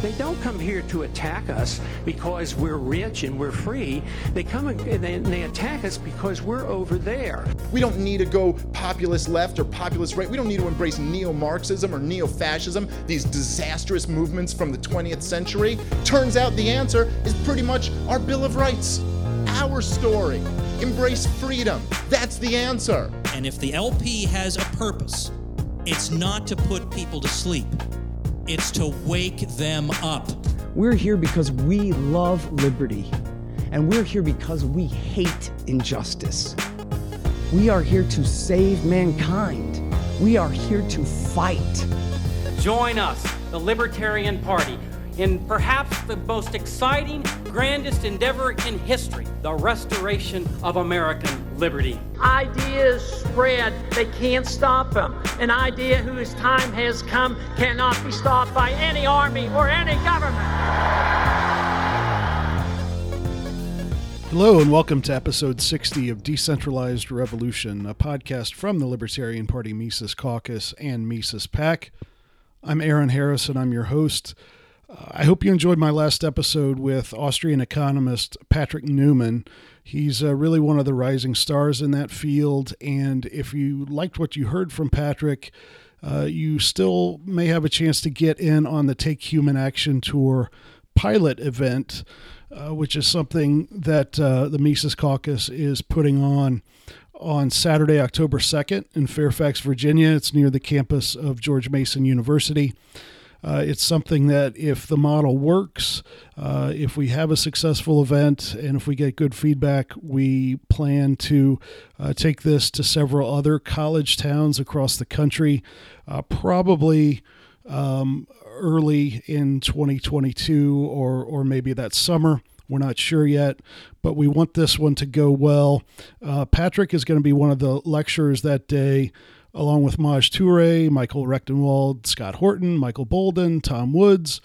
They don't come here to attack us because we're rich and we're free. They come and they, and they attack us because we're over there. We don't need to go populist left or populist right. We don't need to embrace neo Marxism or neo fascism, these disastrous movements from the 20th century. Turns out the answer is pretty much our Bill of Rights. Our story. Embrace freedom. That's the answer. And if the LP has a purpose, it's not to put people to sleep, it's to wake them up. We're here because we love liberty, and we're here because we hate injustice. We are here to save mankind. We are here to fight. Join us, the Libertarian Party, in perhaps the most exciting, grandest endeavor in history the restoration of American liberty. Ideas spread, they can't stop them. An idea whose time has come cannot be stopped by any army or any government. Hello, and welcome to episode 60 of Decentralized Revolution, a podcast from the Libertarian Party Mises Caucus and Mises PAC. I'm Aaron Harris, and I'm your host. I hope you enjoyed my last episode with Austrian economist Patrick Newman. He's uh, really one of the rising stars in that field. And if you liked what you heard from Patrick, uh, you still may have a chance to get in on the Take Human Action Tour pilot event, uh, which is something that uh, the Mises Caucus is putting on on Saturday, October 2nd in Fairfax, Virginia. It's near the campus of George Mason University. Uh, it's something that if the model works, uh, if we have a successful event, and if we get good feedback, we plan to uh, take this to several other college towns across the country, uh, probably. Um, early in 2022 or or maybe that summer we're not sure yet, but we want this one to go well. Uh, Patrick is going to be one of the lecturers that day along with Maj Toure, Michael Rectenwald, Scott Horton, Michael Boldin, Tom Woods.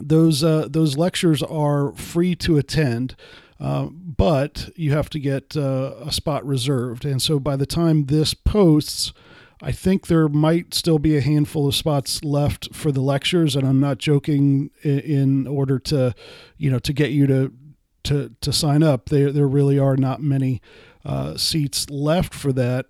Those uh, those lectures are free to attend, uh, but you have to get uh, a spot reserved. And so by the time this posts, I think there might still be a handful of spots left for the lectures, and I'm not joking. In order to, you know, to get you to to to sign up, there there really are not many uh, seats left for that.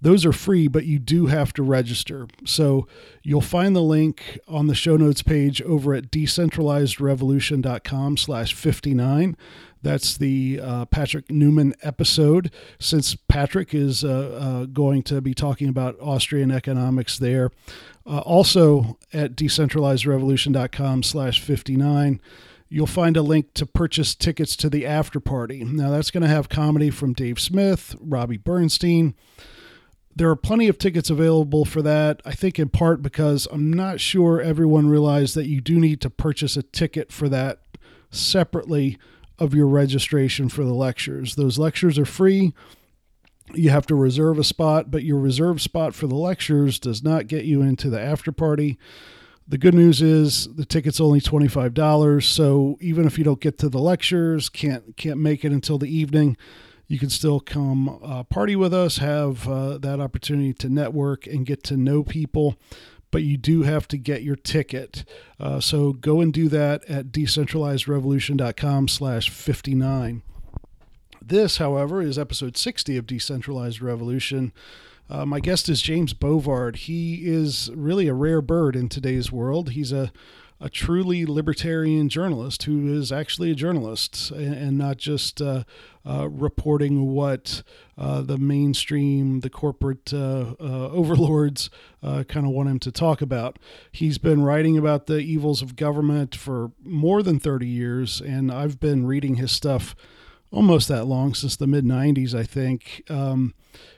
Those are free, but you do have to register. So you'll find the link on the show notes page over at decentralizedrevolution.com slash 59. That's the uh, Patrick Newman episode. Since Patrick is uh, uh, going to be talking about Austrian economics there. Uh, also at decentralizedrevolution.com slash 59 you'll find a link to purchase tickets to the after party. Now, that's going to have comedy from Dave Smith, Robbie Bernstein, there are plenty of tickets available for that. I think in part because I'm not sure everyone realized that you do need to purchase a ticket for that separately of your registration for the lectures. Those lectures are free. You have to reserve a spot, but your reserved spot for the lectures does not get you into the after party. The good news is the ticket's only $25, so even if you don't get to the lectures, can't can't make it until the evening, you can still come uh, party with us, have uh, that opportunity to network and get to know people. But you do have to get your ticket. Uh, so go and do that at decentralizedrevolution.com slash 59. This, however, is episode 60 of Decentralized Revolution. Uh, my guest is James Bovard. He is really a rare bird in today's world. He's a a truly libertarian journalist who is actually a journalist and, not just uh, uh, reporting what uh, the mainstream, the corporate uh, uh, overlords uh, kind of want him to talk about. He's been writing about the evils of government for more than 30 years, and I've been reading his stuff almost that long, since the mid 90s, I think. Um,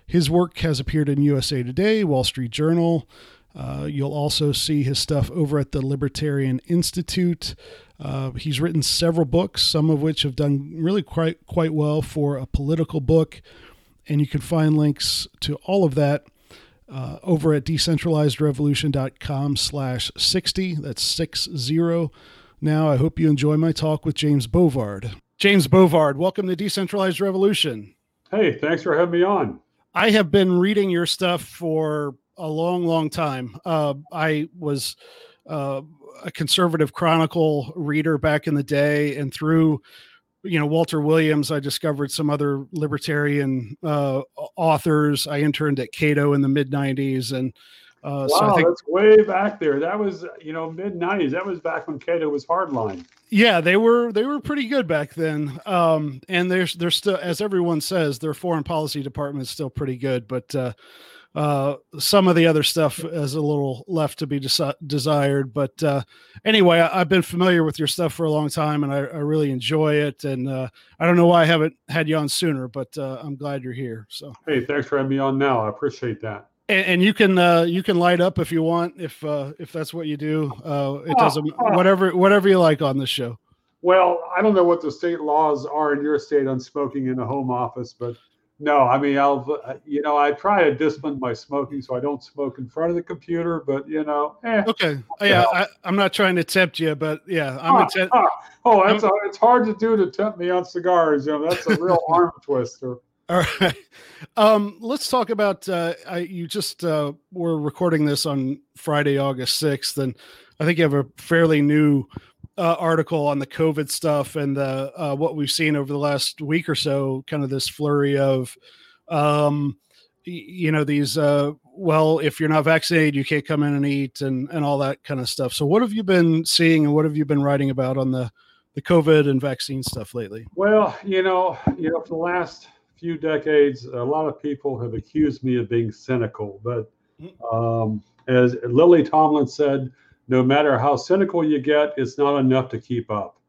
his work has appeared in USA Today, Wall Street Journal. Uh, you'll also see his stuff over at the Libertarian Institute. Uh, he's written several books, some of which have done really quite quite well for a political book, and you can find links to all of that uh, over at decentralizedrevolution.com/slash sixty. That's six zero. Now, I hope you enjoy my talk with James Bovard. James Bovard, welcome to Decentralized Revolution. Hey, thanks for having me on. I have been reading your stuff for a long, long time. Uh, I was uh, a conservative chronicle reader back in the day and through you know walter williams i discovered some other libertarian uh, authors i interned at cato in the mid 90s and uh, wow, so think, that's way back there. That was you know mid '90s. That was back when Cato was hardline. Yeah, they were they were pretty good back then. Um, and there's there's still, as everyone says, their foreign policy department is still pretty good. But uh, uh, some of the other stuff is a little left to be desi- desired. But uh, anyway, I, have been familiar with your stuff for a long time, and I, I really enjoy it. And uh, I don't know why I haven't had you on sooner, but uh, I'm glad you're here. So hey, thanks for having me on. Now I appreciate that. And, and you can uh, you can light up if you want, if uh, if that's what you do. Uh, it doesn't whatever whatever you like on this show. Well, I don't know what the state laws are in your state on smoking in a home office, but no, I mean, I'll, uh, you know, I try to discipline my smoking so I don't smoke in front of the computer, but you know, eh, okay, yeah, I, am not trying to tempt you, but yeah, I'm ah, a ah, oh, it's a, it's hard to do to tempt me on cigars. You know, that's a real arm twister. All right, um, let's talk about. Uh, I, you just uh, were recording this on Friday, August sixth, and I think you have a fairly new uh, article on the COVID stuff and the uh, what we've seen over the last week or so, kind of this flurry of, um, you know, these. Uh, well, if you're not vaccinated, you can't come in and eat, and and all that kind of stuff. So, what have you been seeing, and what have you been writing about on the the COVID and vaccine stuff lately? Well, you know, you know, for the last few decades, a lot of people have accused me of being cynical, but mm-hmm. um, as Lily Tomlin said no matter how cynical you get, it's not enough to keep up.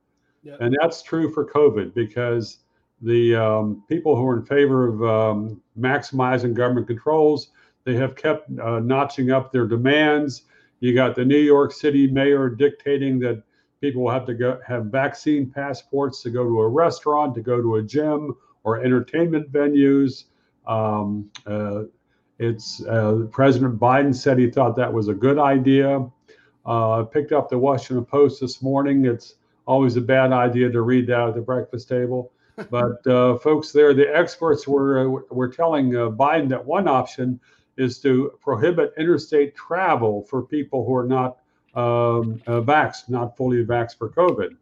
And that's true for COVID because the um, people who are in favor of um, maximizing government controls, they have kept uh, notching up their demands. You got the New York City mayor dictating that people will have to go have vaccine passports to go to a restaurant, to go to a gym or entertainment venues. Um, uh, it's uh, President Biden said he thought that was a good idea. Uh, I picked up the Washington Post this morning. It's always a bad idea to read that at the breakfast table. But uh, folks there, the experts were uh, were telling uh, Biden that one option is to prohibit interstate travel for people who are not um, uh, vaxxed, not fully vaxxed for COVID.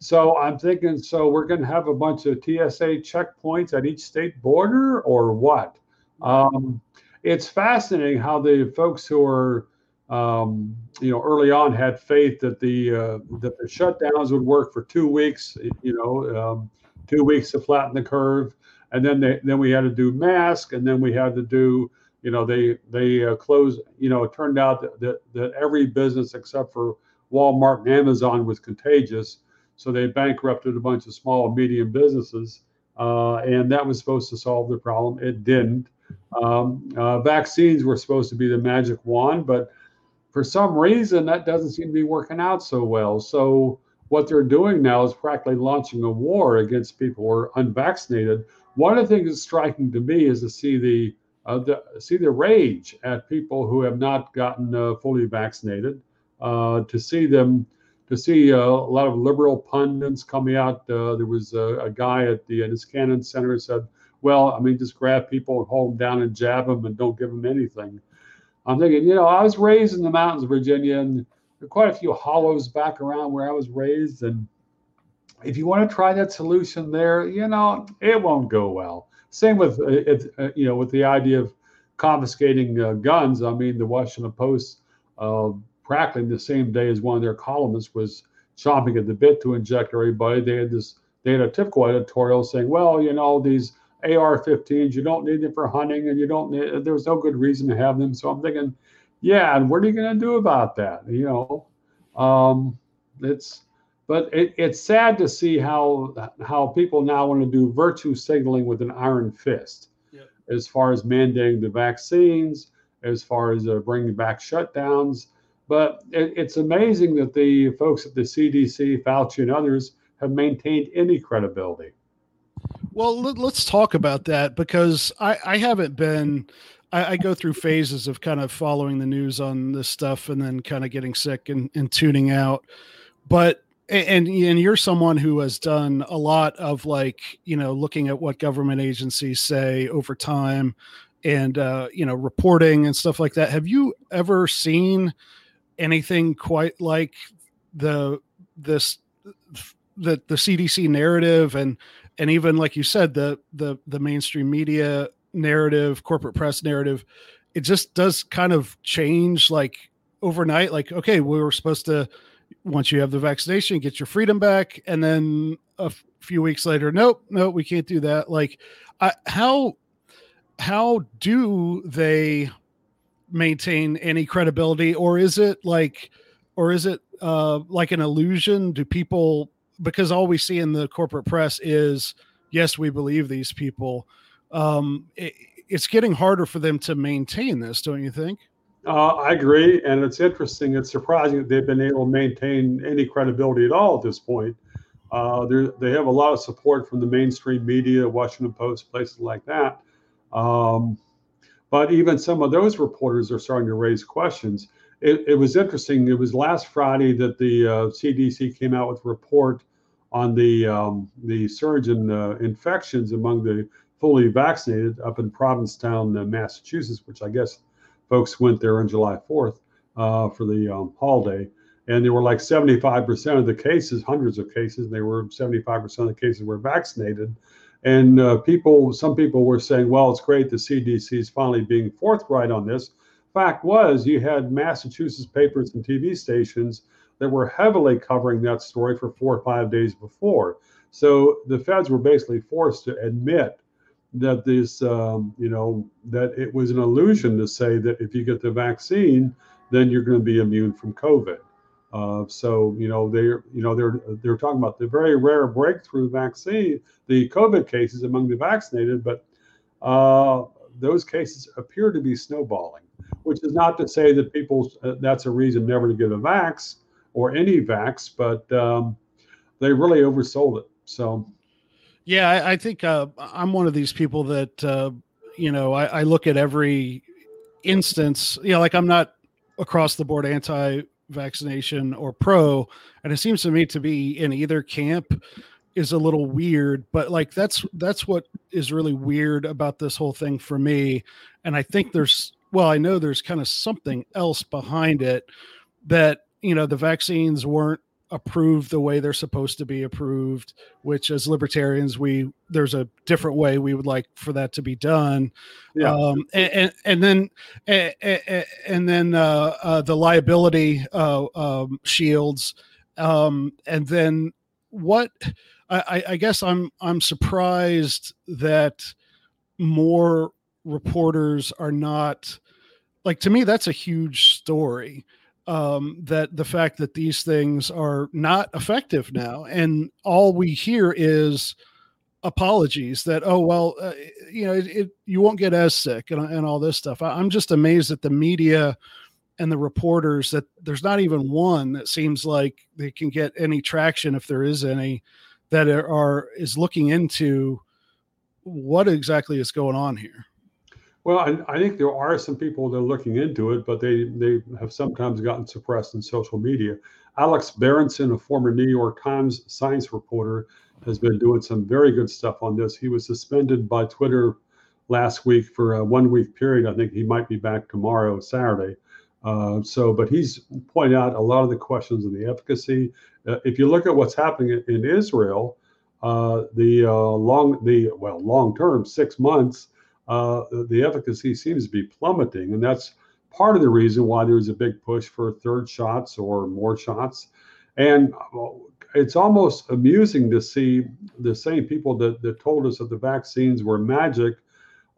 So I'm thinking, so we're going to have a bunch of TSA checkpoints at each state border, or what? Um, it's fascinating how the folks who are um, you know, early on had faith that the uh, that the shutdowns would work for two weeks. You know, um, two weeks to flatten the curve, and then they then we had to do mask, and then we had to do. You know, they they uh, closed. You know, it turned out that, that that every business except for Walmart and Amazon was contagious, so they bankrupted a bunch of small and medium businesses, uh, and that was supposed to solve the problem. It didn't. Um, uh, vaccines were supposed to be the magic wand, but for some reason that doesn't seem to be working out so well. So what they're doing now is practically launching a war against people who are unvaccinated. One of the things that's striking to me is to see the, uh, the see the rage at people who have not gotten uh, fully vaccinated. Uh, to see them, to see uh, a lot of liberal pundits coming out. Uh, there was a, a, guy at the Niskanen Center said, "Well, I mean, just grab people and hold them down and jab them and don't give them anything." I'm thinking, you know, I was raised in the mountains of Virginia, and there are quite a few hollows back around where I was raised. And if you want to try that solution there, you know, it won't go well. Same with, uh, it, uh, you know, with the idea of confiscating uh, guns. I mean, the Washington Post, uh, practically the same day as one of their columnists was chomping at the bit to inject everybody. They had this, they had a typical editorial saying, well, you know, these AR-15s. You don't need them for hunting, and you don't need. There's no good reason to have them. So I'm thinking, yeah, and what are you going to do about that? You know, um, it's. But it, it's sad to see how how people now want to do virtue signaling with an iron fist, yep. as far as mandating the vaccines, as far as uh, bringing back shutdowns. But it, it's amazing that the folks at the CDC, Fauci, and others have maintained any credibility. Well, let, us talk about that because I, I haven't been. I, I, go through phases of kind of following the news on this stuff and then kind of getting sick and, and tuning out. But and and you're someone who has done a lot of like you know looking at what government agencies say over time and uh, you know reporting and stuff like that. Have you ever seen? anything quite like the this the the CDC narrative and and even like you said the the the mainstream media narrative, corporate press narrative, it just does kind of change like overnight. Like okay, we were supposed to once you have the vaccination, get your freedom back, and then a f- few weeks later, nope, nope, we can't do that. Like, I, how how do they maintain any credibility, or is it like, or is it uh, like an illusion? Do people because all we see in the corporate press is yes, we believe these people. Um, it, it's getting harder for them to maintain this, don't you think? Uh, I agree, and it's interesting. It's surprising that they've been able to maintain any credibility at all at this point. Uh, they have a lot of support from the mainstream media, Washington Post, places like that. Um, but even some of those reporters are starting to raise questions. It, it was interesting. It was last Friday that the uh, CDC came out with a report on the um, the surge in uh, infections among the fully vaccinated up in Provincetown, uh, Massachusetts, which I guess folks went there on July 4th uh, for the um, holiday. And there were like 75% of the cases, hundreds of cases, they were 75% of the cases were vaccinated. And uh, people, some people were saying, well, it's great the CDC is finally being forthright on this. Fact was, you had Massachusetts papers and TV stations that were heavily covering that story for four or five days before. So the feds were basically forced to admit that this, um, you know, that it was an illusion to say that if you get the vaccine, then you're going to be immune from COVID. Uh, so you know they're you know they're they're talking about the very rare breakthrough vaccine, the COVID cases among the vaccinated, but uh, those cases appear to be snowballing. Which is not to say that people uh, that's a reason never to get a vax or any vax, but um, they really oversold it. So, yeah, I, I think uh, I'm one of these people that uh, you know I, I look at every instance. You know, like I'm not across the board anti vaccination or pro and it seems to me to be in either camp is a little weird but like that's that's what is really weird about this whole thing for me and i think there's well i know there's kind of something else behind it that you know the vaccines weren't approved the way they're supposed to be approved which as libertarians we there's a different way we would like for that to be done. Yeah. um and and, and then and, and then uh, uh, the liability uh, um, shields. Um and then what I, I guess i'm i'm surprised that more reporters are not like to me that's a huge story um, that the fact that these things are not effective now, and all we hear is apologies that oh well uh, you know it, it, you won't get as sick and, and all this stuff. I, i'm just amazed at the media and the reporters that there's not even one that seems like they can get any traction if there is any that are, are is looking into what exactly is going on here well, I, I, think there are some people that are looking into it, but they they have sometimes gotten suppressed in social media. Alex Berenson, a former New York Times science reporter, has been doing some very good stuff on this. He was suspended by Twitter last week for a one week period. I think he might be back tomorrow, Saturday. Uh, so, but he's pointed out a lot of the questions of the efficacy. Uh, if you look at what's happening in, Israel, uh, the uh, long, the well, long term, six months uh, the efficacy seems to be plummeting. And that's part of the reason why there's a big push for third shots or more shots. And it's almost amusing to see the same people that, that told us that the vaccines were magic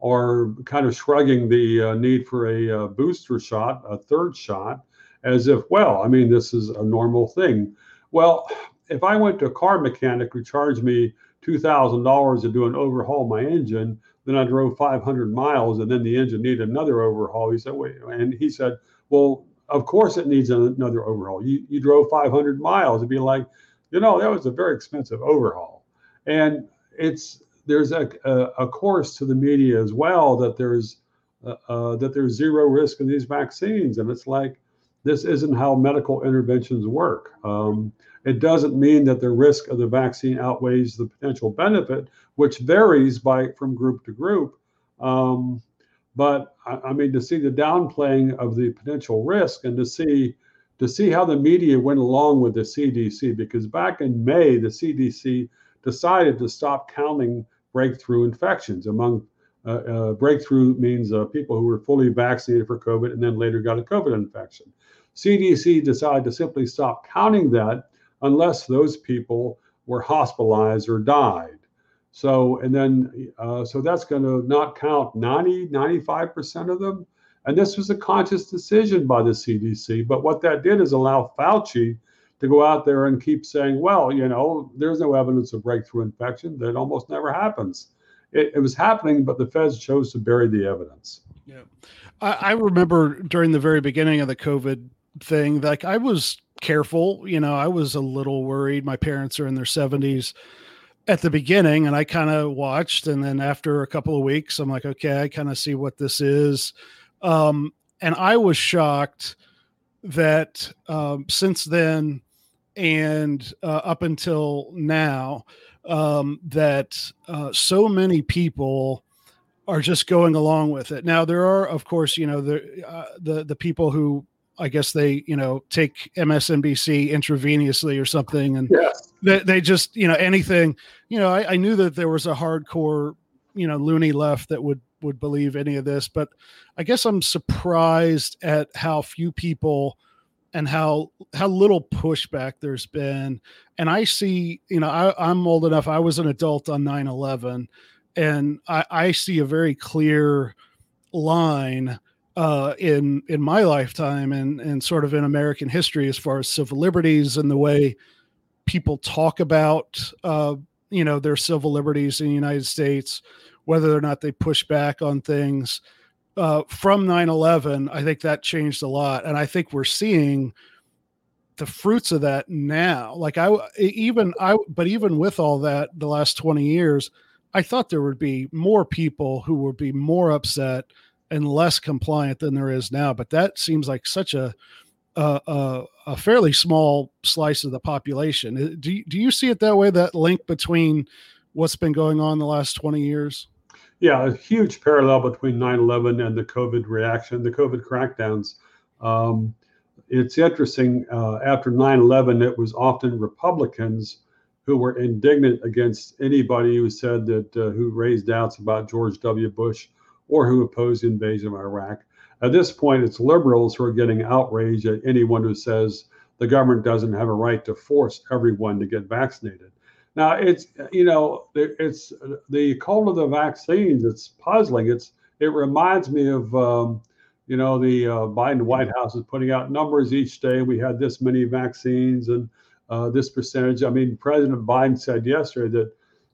are kind of shrugging the uh, need for a, a uh, booster shot, a third shot, as if, well, I mean, this is a normal thing. Well, if I went to a car mechanic who charged me $2,000 to do an overhaul my engine, then I drove 500 miles, and then the engine needed another overhaul. He said, "Wait," and he said, "Well, of course it needs another overhaul. You you drove 500 miles." It'd be like, you know, that was a very expensive overhaul, and it's there's a a, a course to the media as well that there's uh, uh, that there's zero risk in these vaccines, and it's like this isn't how medical interventions work. Um, it doesn't mean that the risk of the vaccine outweighs the potential benefit, which varies by from group to group. Um, but I, I, mean, to see the downplaying of the potential risk and to see to see how the media went along with the CDC because back in May, the CDC decided to stop counting breakthrough infections among uh, uh, breakthrough means uh, people who were fully vaccinated for COVID and then later got a COVID infection. CDC decided to simply stop counting that unless those people were hospitalized or died. So, and then, uh, so that's going to not count 90, 95% of them. And this was a conscious decision by the CDC. But what that did is allow Fauci to go out there and keep saying, well, you know, there's no evidence of breakthrough infection. That almost never happens it, it was happening, but the feds chose to bury the evidence. Yeah. I, I remember during the very beginning of the COVID thing, like I was careful, you know, I was a little worried. My parents are in their 70s at the beginning and I kind of watched and then after a couple of weeks I'm like okay I kind of see what this is um, and I was shocked that um, since then and uh, up until now um, that uh, so many people are just going along with it. Now there are, of course, you know the uh, the the people who I guess they you know take MSNBC intravenously or something, and yes. they they just you know anything. You know, I, I knew that there was a hardcore you know loony left that would would believe any of this, but I guess I'm surprised at how few people and how how little pushback there's been and i see you know I, am old enough i was an adult on 9-11 and I, I see a very clear line uh, in in my lifetime and and sort of in american history as far as civil liberties and the way people talk about uh, you know their civil liberties in the united states whether or not they push back on things. Uh, from 9-11 i think that changed a lot. And i think we're seeing the fruits of that now. Like i even i but even with all that the last 20 years i thought there would be more people who would be more upset and less compliant than there is now but that seems like such a a, a, a fairly small slice of the population do you, do you see it that way that link between what's been going on the last 20 years yeah, a huge parallel between 9 11 and the COVID reaction, the COVID crackdowns. Um, it's interesting, uh, after 9 11, it was often Republicans who were indignant against anybody who said that, uh, who raised doubts about George W. Bush or who opposed the invasion of Iraq. At this point, it's liberals who are getting outraged at anyone who says the government doesn't have a right to force everyone to get vaccinated. Now it's you know it's the call of the vaccines. It's puzzling. It's it reminds me of um, you know the uh, Biden White House is putting out numbers each day. We had this many vaccines and uh, this percentage. I mean, President Biden said yesterday that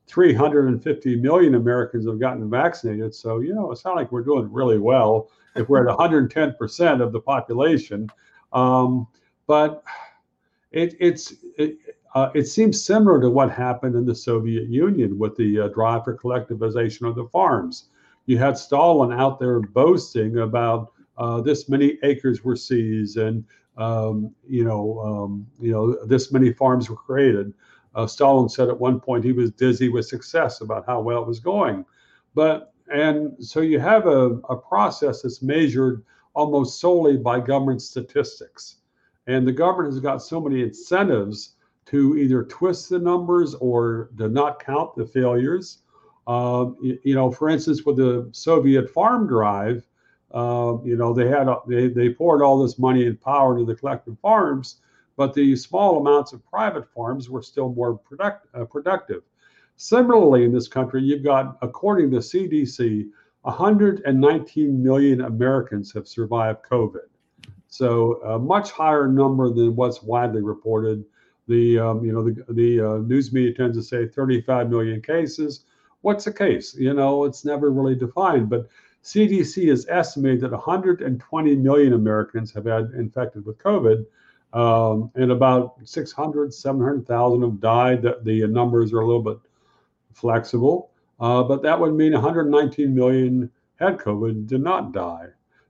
350 million Americans have gotten vaccinated. So you know it's not like we're doing really well if we're at 110 percent of the population. Um, but it, it's it, uh, it seems similar to what happened in the Soviet Union with the uh, drive for collectivization of the farms. You had Stalin out there boasting about uh, this many acres were seized and um, you know um, you know this many farms were created. Uh, Stalin said at one point he was dizzy with success about how well it was going, but and so you have a, a process that's measured almost solely by government statistics, and the government has got so many incentives to either twist the numbers or to not count the failures. Uh, you, you, know, for instance, with the Soviet farm drive, uh, you know, they had they, they poured all this money and power into the collective farms, but the small amounts of private farms were still more product, uh, productive. Similarly, in this country, you've got, according to CDC, 119 million Americans have survived COVID. So a much higher number than what's widely reported the um, you know the the uh, news media tends to say 35 million cases. What's a case? You know, it's never really defined. But CDC has estimated that 120 million Americans have had infected with COVID, um, and about 600, 700,000 have died. That the numbers are a little bit flexible, uh, but that would mean 119 million had COVID did not die.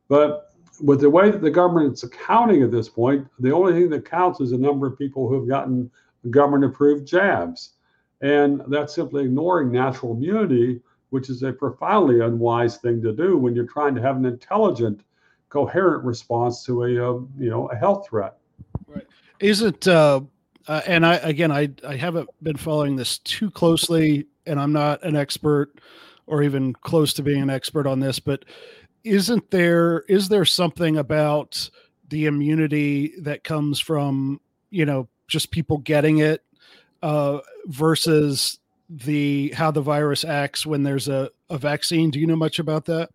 But with the way that the government is accounting at this point, the only thing that counts is the number of people who have gotten government approved jabs. And that's simply ignoring natural immunity, which is a profoundly unwise thing to do when you're trying to have an intelligent, coherent response to a, uh, you know, a health threat. Isn't uh, uh, and I again I I haven't been following this too closely, and I'm not an expert or even close to being an expert on this, but isn't there is there something about the immunity that comes from you know just people getting it uh, versus the how the virus acts when there's a, a vaccine? Do you know much about that?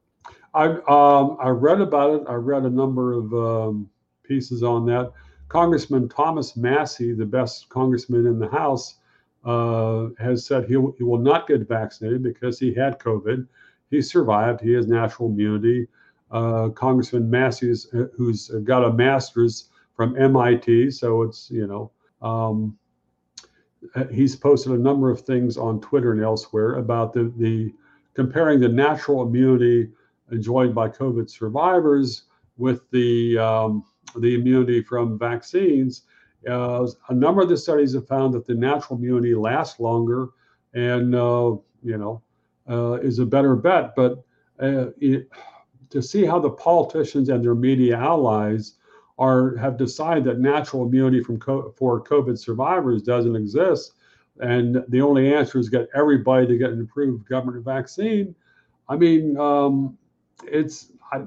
I um, i read about it. I read a number of um, pieces on that congressman thomas massie the best congressman in the house uh, has said he, he will not get vaccinated because he had covid he survived he has natural immunity uh, Congressman Massie's, uh, who's got a master's from MIT. So it's, you know, um, he's posted a number of things on Twitter and elsewhere about the, the comparing the natural immunity enjoyed by COVID survivors with the, um, the immunity from vaccines. Uh, a number of the studies have found that the natural immunity lasts longer and, uh, you know, uh, is a better bet. But uh, it, to see how the politicians and their media allies are have decided that natural immunity from for COVID survivors doesn't exist, and the only answer is get everybody to get an approved government vaccine. I mean, um, it's I,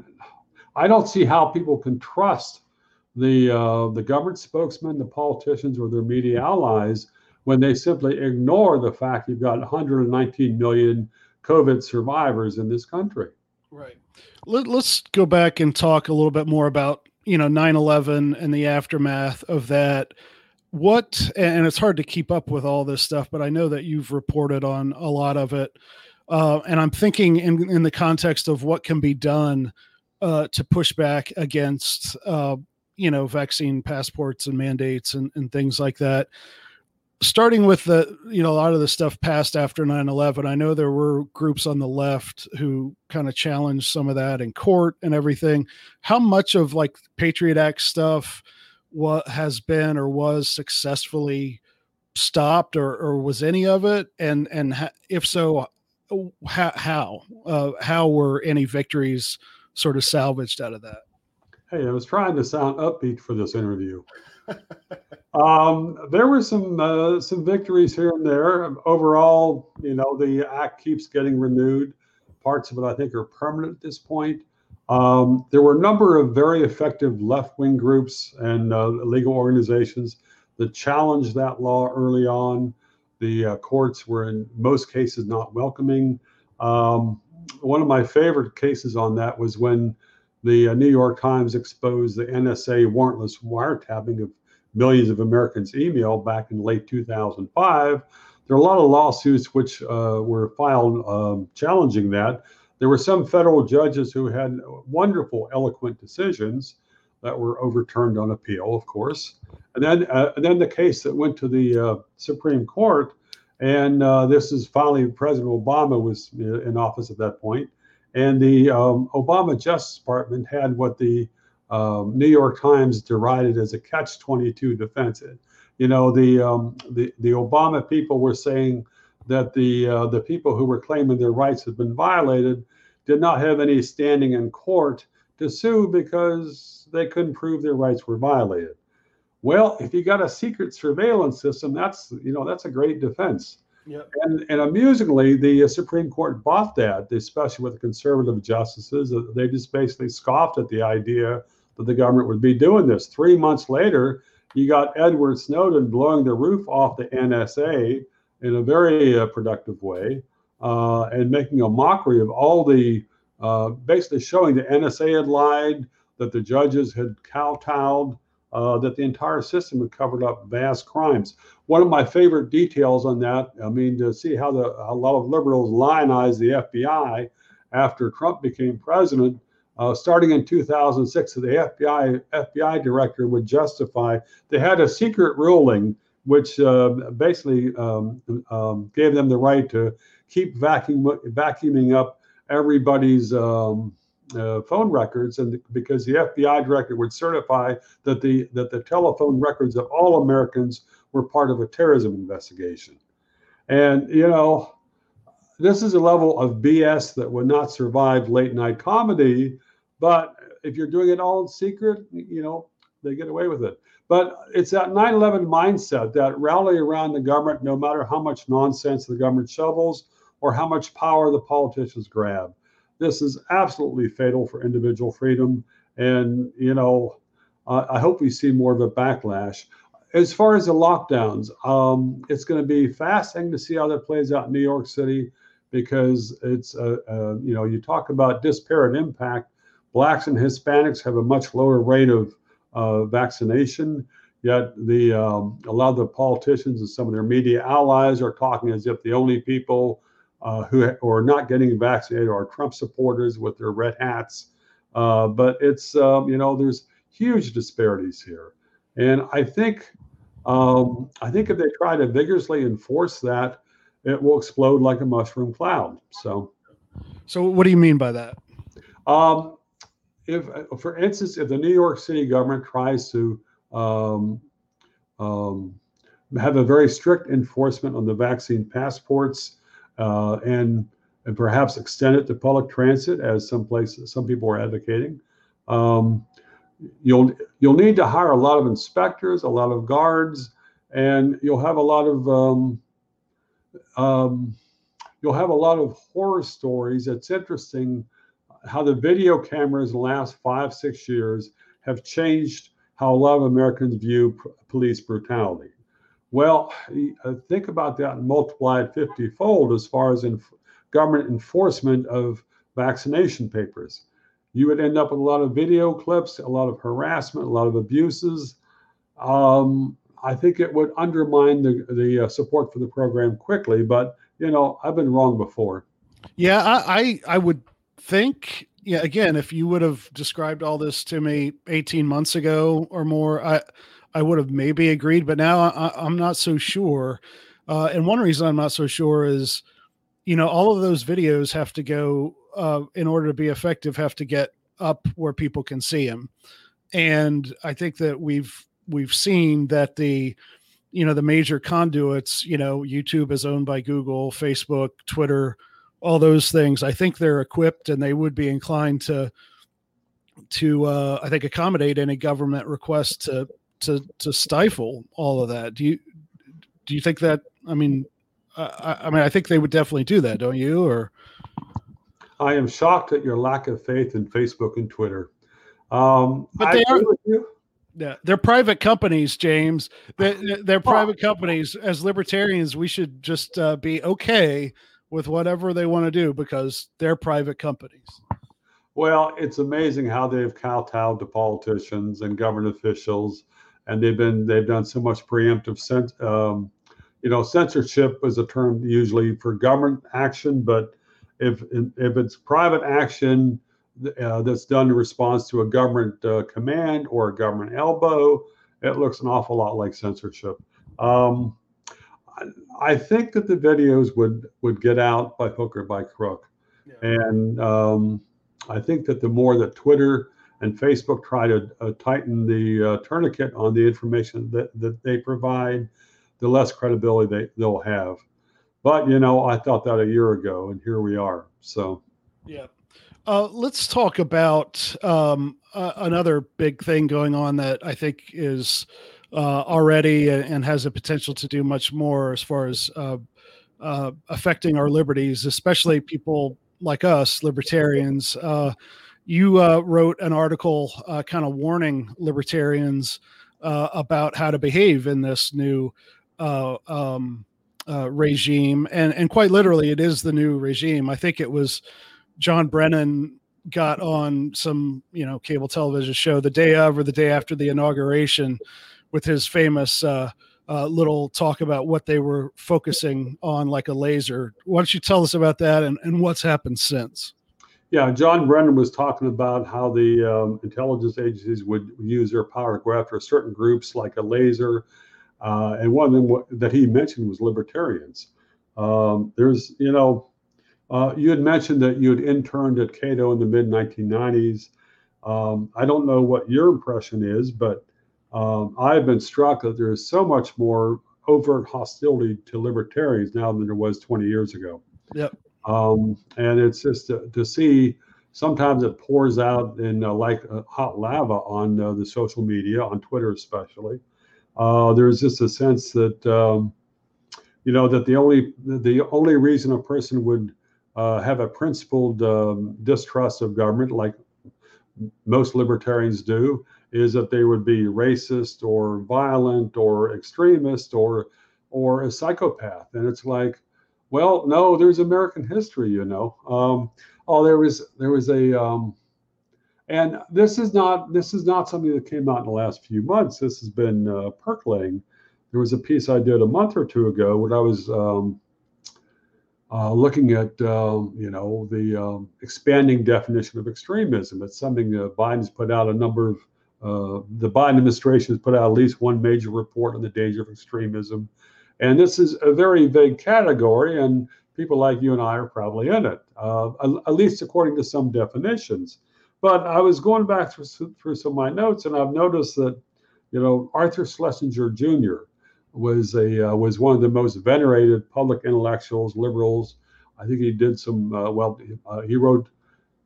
I don't see how people can trust the uh, the government spokesman, the politicians, or their media allies when they simply ignore the fact you've got 119 million COVID survivors in this country. Right. Let, us go back and talk a little bit more about you know 9/11 and the aftermath of that. What and it's hard to keep up with all this stuff, but I know that you've reported on a lot of it. Uh, and I'm thinking in in the context of what can be done uh, to push back against uh, you know vaccine passports and mandates and, and things like that. Starting with the you know a lot of the stuff passed after 9-11 i know there were groups on the left who kind of challenged some of that in court and everything. How much of like patriot act stuff what has been or was successfully stopped or, or was any of it? And and ha- if so how how uh, how were any victories sort of salvaged out of that hey i was trying to sound upbeat for this interview um, there were some uh, some victories here and there. Overall, you know, the act keeps getting renewed. Parts of it, I think, are permanent at this point. Um, there were a number of very effective left-wing groups and uh, legal organizations that challenged that law early on. The uh, courts were, in most cases, not welcoming. Um, one of my favorite cases on that was when the uh, New York Times exposed the NSA warrantless wiretapping of millions of Americans' email back in late 2005. There are a lot of lawsuits which uh, were filed um, challenging that. There were some federal judges who had wonderful, eloquent decisions that were overturned on appeal, of course. And then, uh, and then the case that went to the uh, Supreme Court, and uh, this is finally President Obama was uh, in office at that point, and the um, Obama Justice Department had what the um, New York Times derided as a catch-22 defense. You know, the um, the the Obama people were saying that the uh, the people who were claiming their rights had been violated did not have any standing in court to sue because they couldn't prove their rights were violated. Well, if you got a secret surveillance system, that's you know that's a great defense. Yep. And, and amusingly, the uh, Supreme Court bought that, especially with the conservative justices. They just basically scoffed at the idea that the government would be doing this. Three months later, you got Edward Snowden blowing the roof off the NSA in a very uh, productive way uh, and making a mockery of all the, uh, basically showing the NSA had lied, that the judges had kowtowed, uh, that the entire system had covered up vast crimes. One of my favorite details on that, I mean, to see how the, a lot of liberals lionized the FBI after Trump became president, uh, starting in 2006, the FBI FBI director would justify they had a secret ruling which uh, basically um, um, gave them the right to keep vacuum, vacuuming up everybody's um, uh, phone records, and because the FBI director would certify that the that the telephone records of all Americans were part of a terrorism investigation, and you know. This is a level of BS that would not survive late night comedy, but if you're doing it all in secret, you know, they get away with it. But it's that 9 11 mindset that rally around the government no matter how much nonsense the government shovels or how much power the politicians grab. This is absolutely fatal for individual freedom. And, you know, uh, I hope we see more of a backlash. As far as the lockdowns, um, it's going to be fascinating to see how that plays out in New York City because it's, uh, uh, you know, you talk about disparate impact. Blacks and Hispanics have a much lower rate of uh, vaccination. Yet the um, a lot of the politicians and some of their media allies are talking as if the only people uh, who, are not getting vaccinated are Trump supporters with their red hats. Uh, but it's um, you know there's huge disparities here, and I think um, I think if they try to vigorously enforce that, it will explode like a mushroom cloud. So, so what do you mean by that? Um, if, for instance, if the New York City government tries to um, um, have a very strict enforcement on the vaccine passports uh, and and perhaps extend it to public transit, as some places some people are advocating. Um, you'll you'll need to hire a lot of inspectors, a lot of guards, and you'll have a lot of um, um, you'll have a lot of horror stories. It's interesting how the video cameras in the last five, six years have changed how a lot of Americans view p- police brutality. Well, think about that and multiply it 50 fold as far as in government enforcement of vaccination papers. You would end up with a lot of video clips, a lot of harassment, a lot of abuses. Um, I think it would undermine the, the uh, support for the program quickly, but you know, I've been wrong before. Yeah, I, I, I would think yeah again if you would have described all this to me 18 months ago or more i i would have maybe agreed but now I, am not so sure uh, and one reason i'm not so sure is you know all of those videos have to go uh, in order to be effective have to get up where people can see them and i think that we've we've seen that the you know the major conduits you know youtube is owned by google facebook twitter all those things. I think they're equipped and they would be inclined to to uh, I think accommodate any government request to to to stifle all of that. Do you do you think that? I mean, I, I mean, I think they would definitely do that, don't you? Or I am shocked at your lack of faith in Facebook and Twitter. Um, but they are. Yeah, they're private companies, James. They're, they're private companies. As libertarians, we should just uh, be okay with whatever they want to do because they're private companies. Well, it's amazing how they've kowtowed to politicians and government officials, and they've been they've done so much preemptive sense. Um, you know, censorship is a term usually for government action, but if if it's private action uh, that's done in response to a government uh, command or a government elbow, it looks an awful lot like censorship. Um, I think that the videos would would get out by hook or by crook, yeah. and um, I think that the more that Twitter and Facebook try to uh, tighten the uh, tourniquet on the information that, that they provide, the less credibility they, they'll have. But you know, I thought that a year ago, and here we are. So, yeah. Uh, let's talk about um, another big thing going on that I think is uh, already and has the potential to do much more as far as uh, uh, affecting our liberties, especially people like us, libertarians. Uh, you uh, wrote an article uh, kind of warning libertarians about how to behave in this new um, regime. And, and quite literally, it is the new regime. I think it was John Brennan got on some you know cable television show the day of or the day after the inauguration with his famous uh, uh, little talk about what they were focusing on like a laser. Why don't you tell us about that and, and what's happened since? Yeah, John Brennan was talking about how the um, intelligence agencies would use their power to go after certain groups like a laser. Uh, and one of them that he mentioned was libertarians. Um, there's, you know, uh, you had mentioned that you had interned at Cato in the mid 1990s. Um, I don't know what your impression is, but um, I've been struck that there is so much more overt hostility to libertarians now than there was 20 years ago. Yep. Um, and it's just to, to, see sometimes it pours out in uh, like uh, hot lava on uh, the social media, on Twitter especially. Uh, there's just a sense that um, you know that the only the only reason a person would uh, have a principled um, distrust of government, like most libertarians do, is that they would be racist or violent or extremist or or a psychopath. And it's like, well, no, there's American history, you know. Um, oh, there was there was a um, and this is not this is not something that came out in the last few months. This has been uh, percolating. There was a piece I did a month or two ago when I was um, uh, looking at um, you know the um, expanding definition of extremism. It's something that Biden's put out a number of uh, the Biden administration has put out at least one major report on the danger of extremism, and this is a very vague category, and people like you and I are probably in it, uh, at least according to some definitions. But I was going back through, through some of my notes, and I've noticed that you know Arthur Schlesinger Jr was a uh, was one of the most venerated public intellectuals, liberals. I think he did some uh, well. Uh, he wrote.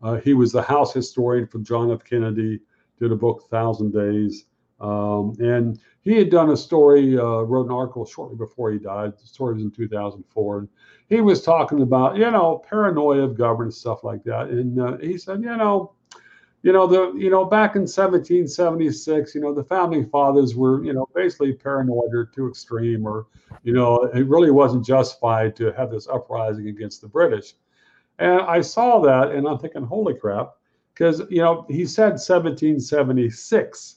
Uh, he was the House historian for John F. Kennedy. Did a book, Thousand Days, um, and he had done a story. Uh, wrote an article shortly before he died. The story was in 2004, and he was talking about you know paranoia of government stuff like that. And uh, he said, you know, you know the you know back in 1776 you know the founding fathers were you know basically paranoid or too extreme or you know it really wasn't justified to have this uprising against the british and i saw that and i'm thinking holy crap because you know he said 1776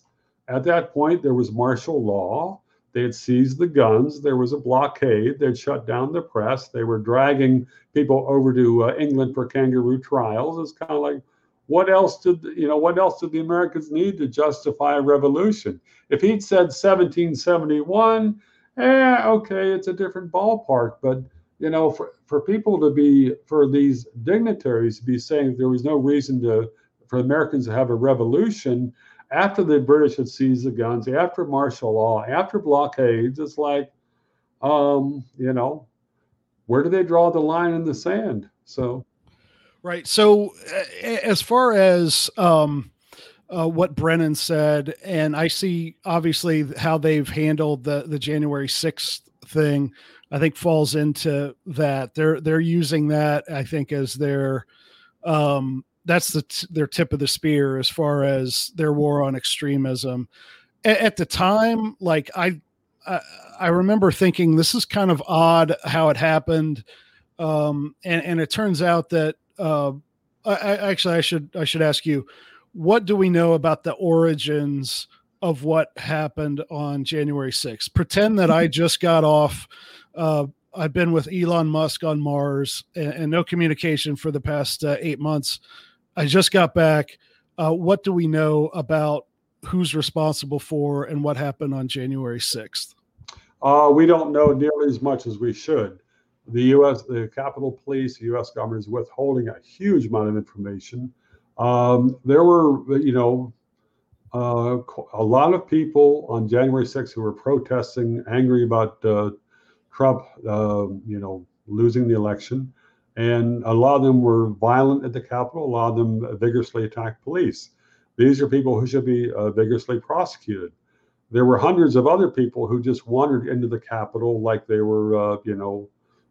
at that point there was martial law. They had seized the guns. There was a blockade. They'd shut down the press. They were dragging people over to uh, england for kangaroo trials. It's kind of like what else did you know what else did the americans need to justify a revolution? If he'd said 1771 eh okay it's a different ballpark. But you know for, for people to be for these dignitaries to be saying there was no reason to for americans to have a revolution after the british had seized the guns after martial law after blockades it's like um you know where do they draw the line in the sand so Right. So, as far as um, uh, what Brennan said, and I see obviously how they've handled the the January sixth thing. I think falls into that. They're they're using that. I think as their um, that's the t- their tip of the spear as far as their war on extremism. A- at the time, like I, I I remember thinking this is kind of odd how it happened. Um, and, and it turns out that uh, I, I, actually I should I should ask you, what do we know about the origins of what happened on January 6th? Pretend that I just got off. Uh, I've been with Elon Musk on Mars and, and no communication for the past uh, eight months. I just got back. Uh, what do we know about who's responsible for and what happened on January 6th? Uh, we don't know nearly as much as we should the U.S. the Capitol Police, the U.S. government is withholding a huge amount of information. Um, there were, you know, uh, a lot of people on January 6th who were protesting, angry about uh, Trump, uh, you know, losing the election, and a lot of them were violent at the Capitol. A lot of them vigorously attacked police. These are people who should be uh, vigorously prosecuted. There were hundreds of other people who just wandered into the Capitol like they were, uh, you know,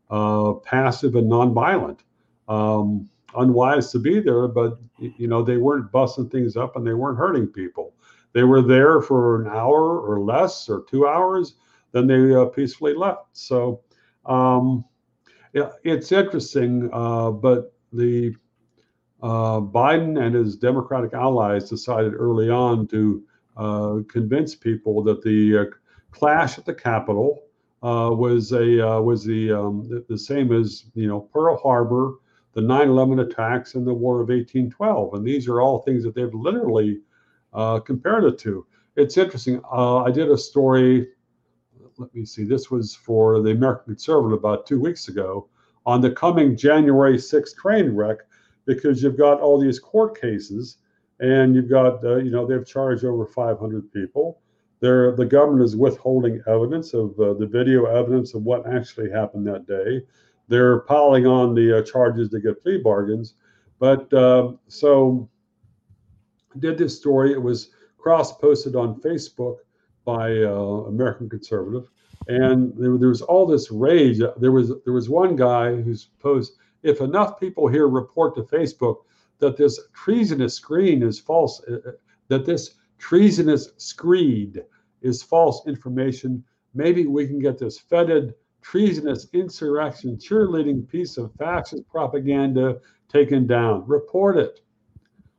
uh, passive and nonviolent. Um, unwise to be there, but you know they weren't busting things up and they weren't hurting people. They were there for an hour or less or two hours, then they uh, peacefully left. So um, yeah, it's interesting, uh, but the uh, Biden and his Democratic allies decided early on to uh, convince people that the uh, clash at the Capitol uh, was a uh, was the, um, the, same as you know Pearl Harbor, the 9/11 attacks, and the War of 1812, and these are all things that they've literally compared it to. It's interesting. I did a story. Let me see. This was for the American Conservative about two weeks ago on the coming January 6th train wreck, because you've got all these court cases, and you've got uh, you know they've charged over 500 people they're, the government is withholding evidence of uh, the video evidence of what actually happened that day. They're piling on the uh, charges to get plea bargains. But uh, so did this story. It was cross posted on Facebook by uh, American Conservative, and there, there, was all this rage. There was there was one guy who's posed if enough people here report to Facebook that this treasonous screen is false, uh, uh, that this treasonous screed is false information, maybe we can get this fetid, treasonous insurrection, cheerleading piece of fascist propaganda taken down. Report it.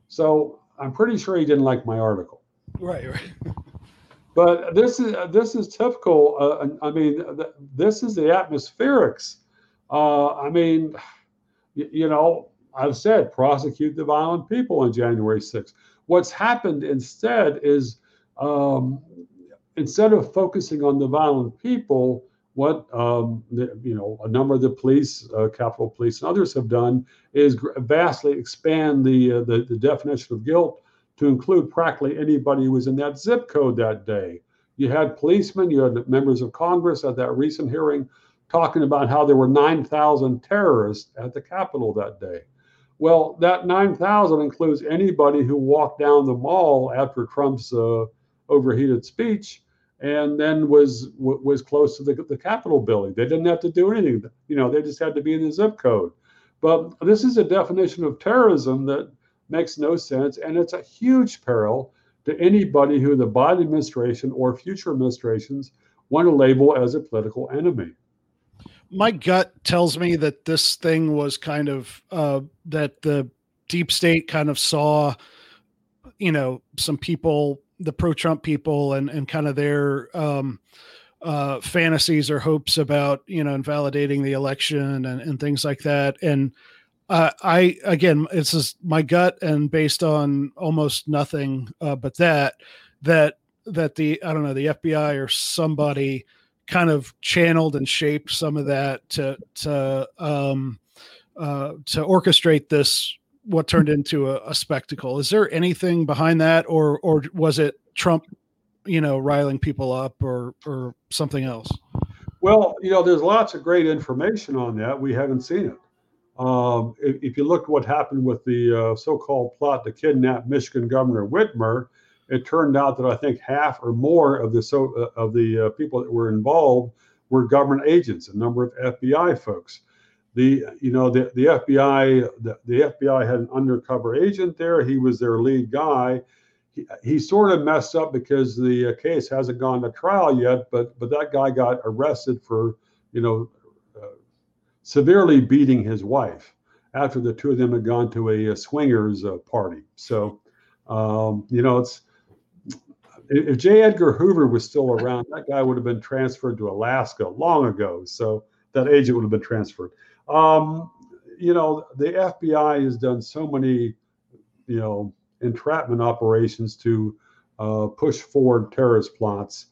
So I'm pretty sure he didn't like my article. Right, right. but this is this is typical. Uh, I mean, this is the atmospherics. Uh, I mean, you, you know, I've said prosecute the violent people on January 6th. What's happened instead is um, instead of focusing on the violent people, what um, the, you know a number of the police, uh, Capitol Police, and others have done is vastly expand the, uh, the, the definition of guilt to include practically anybody who was in that zip code that day. You had policemen, you had members of Congress at that recent hearing talking about how there were 9,000 terrorists at the Capitol that day. Well, that 9,000 includes anybody who walked down the mall after Trump's uh, overheated speech and then was was close to the, the Capitol building. They didn't have to do anything. You know, they just had to be in the zip code. But this is a definition of terrorism that makes no sense, and it's a huge peril to anybody who the Biden administration or future administrations want to label as a political enemy my gut tells me that this thing was kind of uh, that the deep state kind of saw, you know, some people, the pro-Trump people, and and kind of their um, uh, fantasies or hopes about you know invalidating the election and, and things like that. And uh, I again, it's just my gut and based on almost nothing uh, but that that that the I don't know the FBI or somebody kind of channeled and shaped some of that to to um, uh, to orchestrate this what turned into a, a, spectacle. Is there anything behind that, or or was it Trump, you know, riling people up, or or something else? Well, you know, there's lots of great information on that. We haven't seen it. Um, if, if, you look what happened with the uh, so-called plot to kidnap Michigan Governor Whitmer, it turned out that I think half or more of the so uh, of the uh, people that were involved were government agents, a number of FBI folks. The you know the the FBI the, the FBI had an undercover agent there. He was their lead guy. He, he sort of messed up because the uh, case hasn't gone to trial yet, but but that guy got arrested for you know uh, severely beating his wife after the two of them had gone to a, a swingers uh, party. So um, you know it's if J. Edgar Hoover was still around, that guy would have been transferred to Alaska long ago. So that agent would have been transferred. Um, you know, the FBI has done so many, you know, entrapment operations to uh, push forward terrorist plots.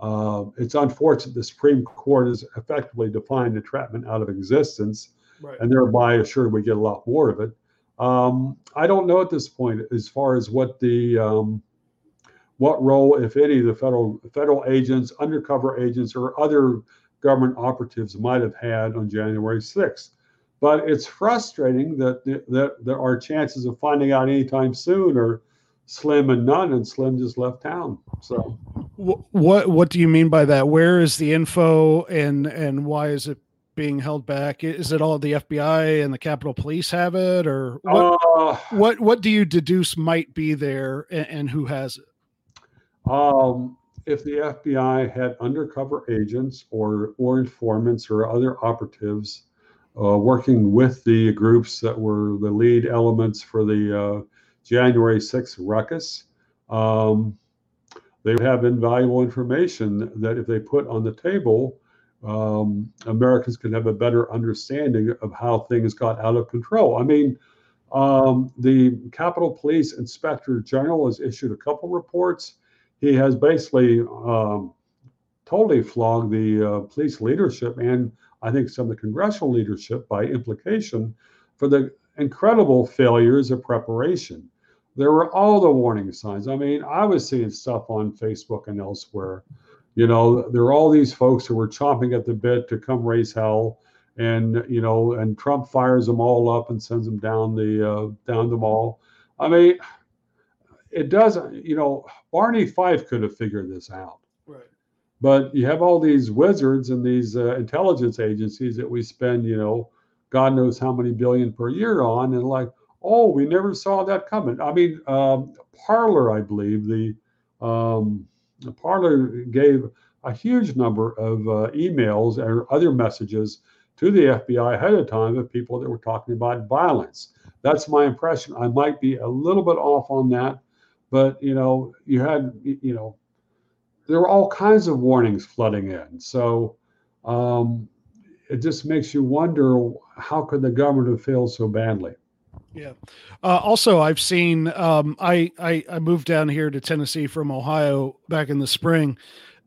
Uh, it's unfortunate the Supreme Court has effectively defined entrapment out of existence, right. and thereby assured we get a lot more of it. Um, I don't know at this point as far as what the um, what role, if any, the federal federal agents, undercover agents, or other government operatives might have had on January 6th. But it's frustrating that, that, that our chances of finding out anytime soon are slim and none, and Slim just left town. So, what what do you mean by that? Where is the info, and and why is it being held back? Is it all the FBI and the Capitol Police have it, or what? Uh, what what do you deduce might be there, and, and who has it? Um, if the FBI had undercover agents or, or informants or other operatives uh, working with the groups that were the lead elements for the uh, January 6th ruckus, um, they have invaluable information that if they put on the table, um, Americans can have a better understanding of how things got out of control. I mean, um, the Capitol Police Inspector General has issued a couple reports he has basically um, totally flogged the uh, police leadership and I think some of the congressional leadership by implication for the incredible failures of preparation. There were all the warning signs. I mean, I was seeing stuff on Facebook and elsewhere. You know, there were all these folks who were chomping at the bit to come raise hell. and you know, and Trump fires them all up and sends them down the uh, down the mall. I mean, it doesn't. You know, Barney Fife could have figured this out. Right. But you have all these wizards and these uh, intelligence agencies that we spend, you know, God knows how many billion per year on, and like, oh, we never saw that coming. I mean, um, Parler, I believe the um, Parler gave a huge number of uh, emails or other messages to the FBI ahead of time of people that were talking about violence. That's my impression. I might be a little bit off on that, but you know, you had you know, there were all kinds of warnings flooding in. So um, it just makes you wonder how could the government have failed so badly. Yeah. Uh, also, I've seen. Um, I, I I moved down here to Tennessee from Ohio back in the spring,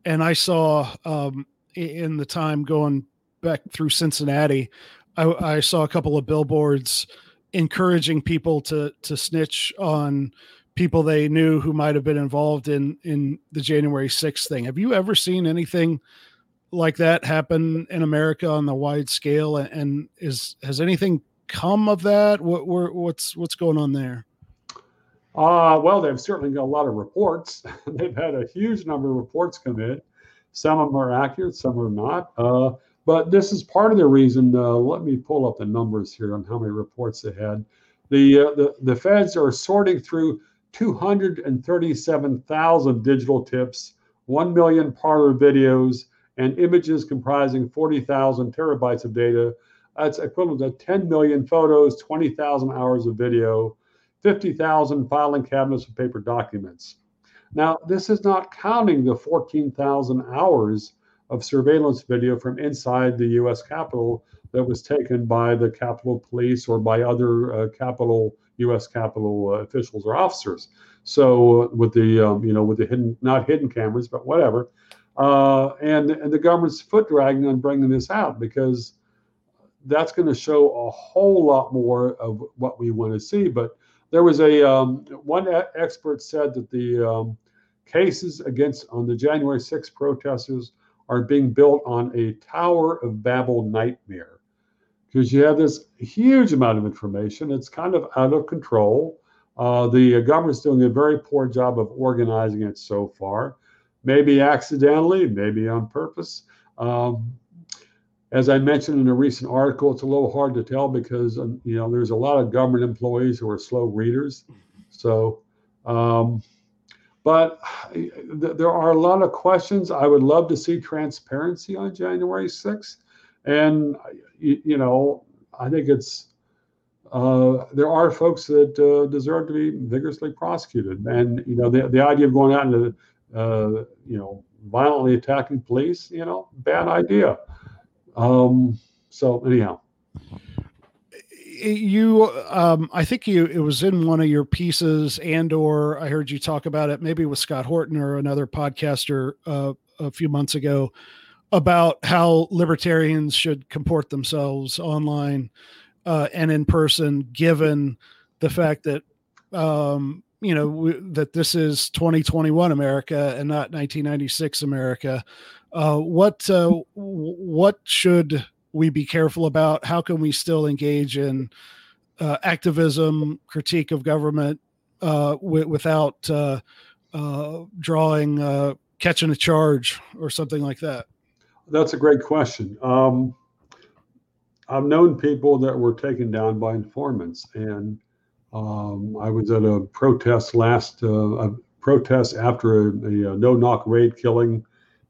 and I saw um, in the time going back through Cincinnati, I, I saw a couple of billboards encouraging people to to snitch on people they knew who might have been involved in in the January 6th thing. Have you ever seen anything like that happen in America on the wide scale and is has anything come of that? What what's what's going on there? Uh, well, they've certainly got a lot of reports. they've had a huge number of reports come in. Some of them are accurate, some are not. Uh, but this is part of the reason. Uh, let me pull up the numbers here on how many reports they had. The, uh, the, the feds are sorting through 237,000 digital tips, 1 million Parler videos, and images comprising 40,000 terabytes of data. That's equivalent to 10 million photos, 20,000 hours of video, 50,000 filing cabinets of paper documents. Now, this is not counting the 14,000 hours of surveillance video from inside the U.S. Capitol that was taken by the Capitol Police or by other uh, Capitol U.S. Capitol uh, officials or officers. So uh, with the um, you know with the hidden not hidden cameras but whatever, uh, and and the government's foot dragging on bringing this out because that's going to show a whole lot more of what we want to see. But there was a um, one expert said that the um, cases against on the January 6th protesters are being built on a Tower of Babel nightmare because you have this huge amount of information. It's kind of out of control. Uh, the government's doing a very poor job of organizing it so far, maybe accidentally, maybe on purpose. Um, as I mentioned in a recent article, it's a little hard to tell because um, you know there's a lot of government employees who are slow readers. So um, but th- there are a lot of questions. I would love to see transparency on January 6th. And, you, you know, I think it's, uh, there are folks that uh, deserve to be vigorously prosecuted. And, you know, the, the idea of going out and, uh, you know, violently attacking police, you know, bad idea. Um, so, anyhow. You um, i think you it was in one of your pieces and or i heard you talk about it maybe with scott horton or another podcaster uh, a few months ago about how libertarians should comport themselves online uh, and in person given the fact that um, you know w- that this is 2021 america and not 1996 america uh, what uh, what should we be careful about? How can we still engage in uh, activism, critique of government uh, w- without uh, drawing, catching a charge or something like that? That's a great question. Um, I've known people that were taken down by informants, and um, I was at a protest last a protest after a, a, a no-knock raid killing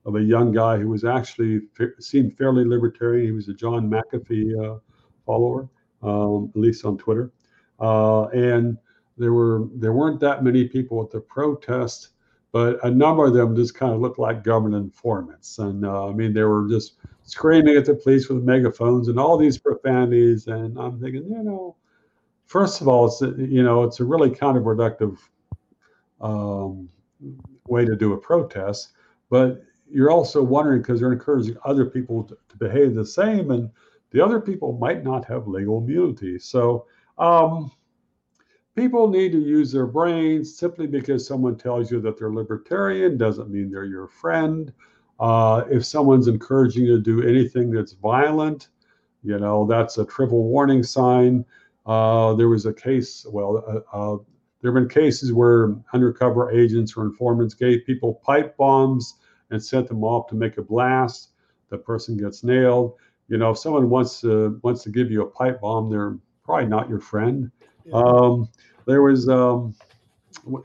of a young guy who was actually seemed fairly libertarian. He was a John McAfee uh, follower, um, at least on Twitter. Uh, and there were there weren't that many people at the protest, but a number of them just kind of looked like government informants. And uh, I mean, they were just screaming at the police with megaphones and all these profanities. And I'm thinking, you know, first of all, it's a, you know it's a really counterproductive um, way to do a protest, but you're also wondering because they're encouraging other people to, to, behave the same, and the other people might not have legal immunity. So um, people need to use their brains. Simply because someone tells you that they're libertarian doesn't mean they're your friend. Uh, if someone's encouraging you to do anything that's violent, You know, that's a triple warning sign. Uh, there was a case, well, uh, uh, there have been cases where undercover agents or informants gave people pipe bombs and sent them off to make a blast. The person gets nailed. You know, if someone wants to wants to give you a pipe bomb, they're probably not your friend. Yeah. Um, there was um,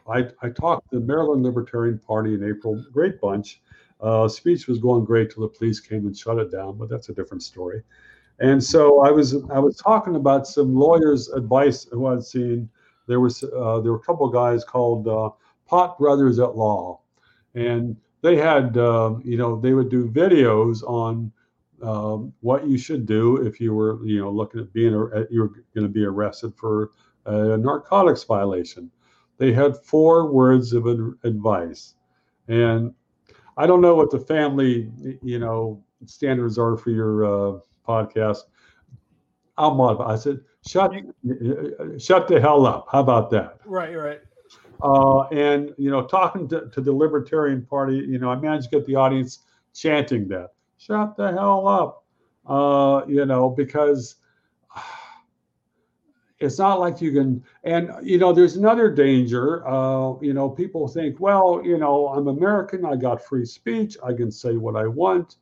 I, I talked to the Maryland Libertarian Party in April, great bunch. Uh, speech was going great till the police came and shut it down, but that's a different story. And so I was I was talking about some lawyers' advice who I'd seen. There was uh, there were a couple of guys called uh, Pot Brothers at Law, and they had um, you know they would do videos on um, what you should do if you were you know looking at being you were going to be arrested for a narcotics violation. They had four words of advice, and I don't know what the family you know standards are for your uh, podcast. I'll modify. I said, shut, shut the hell up. How about that? Right, right. Uh, and you know, talking to, to, the Libertarian Party, you know, I managed to get the audience chanting that. Shut the hell up. Uh, you know, because it's not like you can. And you know, there's another danger. Uh, you know, people think, well, you know, I'm American. I got free speech. I can say what I want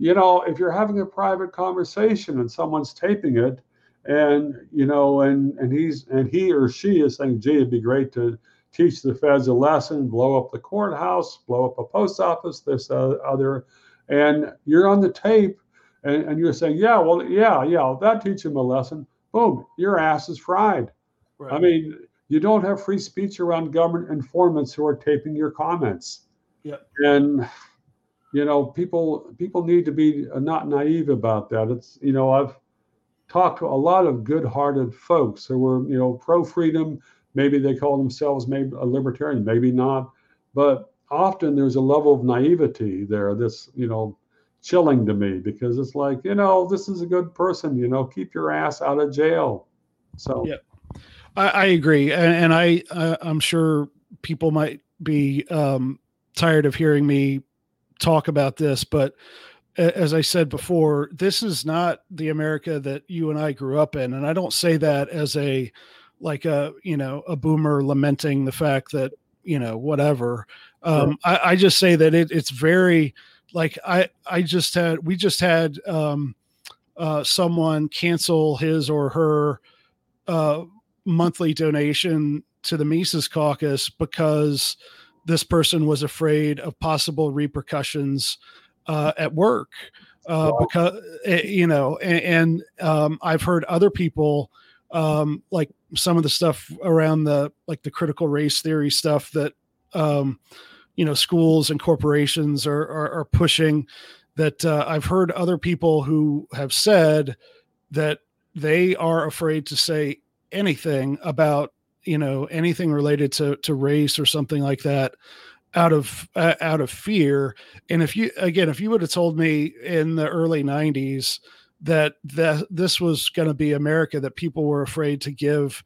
you know, if you're having a private conversation and someone's taping it, and you know, and and he's and he or she is saying, "Gee, it'd be great to teach the feds a lesson, blow up the courthouse, blow up a post office, this uh, other," and you're on the tape, and, and you're saying, "Yeah, well, yeah, yeah, that teach him a lesson." Boom, your ass is fried. Right. I mean, you don't have free speech around government informants who are taping your comments. Yeah. And you know people people need to be not naive about that it's you know i've talked to a lot of good-hearted folks who were you know pro-freedom maybe they call themselves maybe a libertarian maybe not. But often there's a level of naivety there that's you know chilling to me because it's like you know this is a good person you know keep your ass out of jail. So yeah. I, I agree. And, and i i'm sure people might be um tired of hearing me talk about this, but as I said before, this is not the America that you and I grew up in. And I don't say that as a, like a, you know, a boomer lamenting the fact that, you know, whatever. Um, I, I, just say that it, it's very like, I, I just had, we just had, um, uh, someone cancel his or her, uh, monthly donation to the Mises caucus because, this person was afraid of possible repercussions uh, at work uh, wow. because eh, you know and, and um, i've heard other people um, like some of the stuff around the like the critical race theory stuff that um, you know schools and corporations are are, are pushing that uh, i've heard other people who have said that they are afraid to say anything about you know anything related to to race or something like that out of uh, out of fear. And if you again if you would have told me in the early 90s that that this was going to be america that people were afraid to give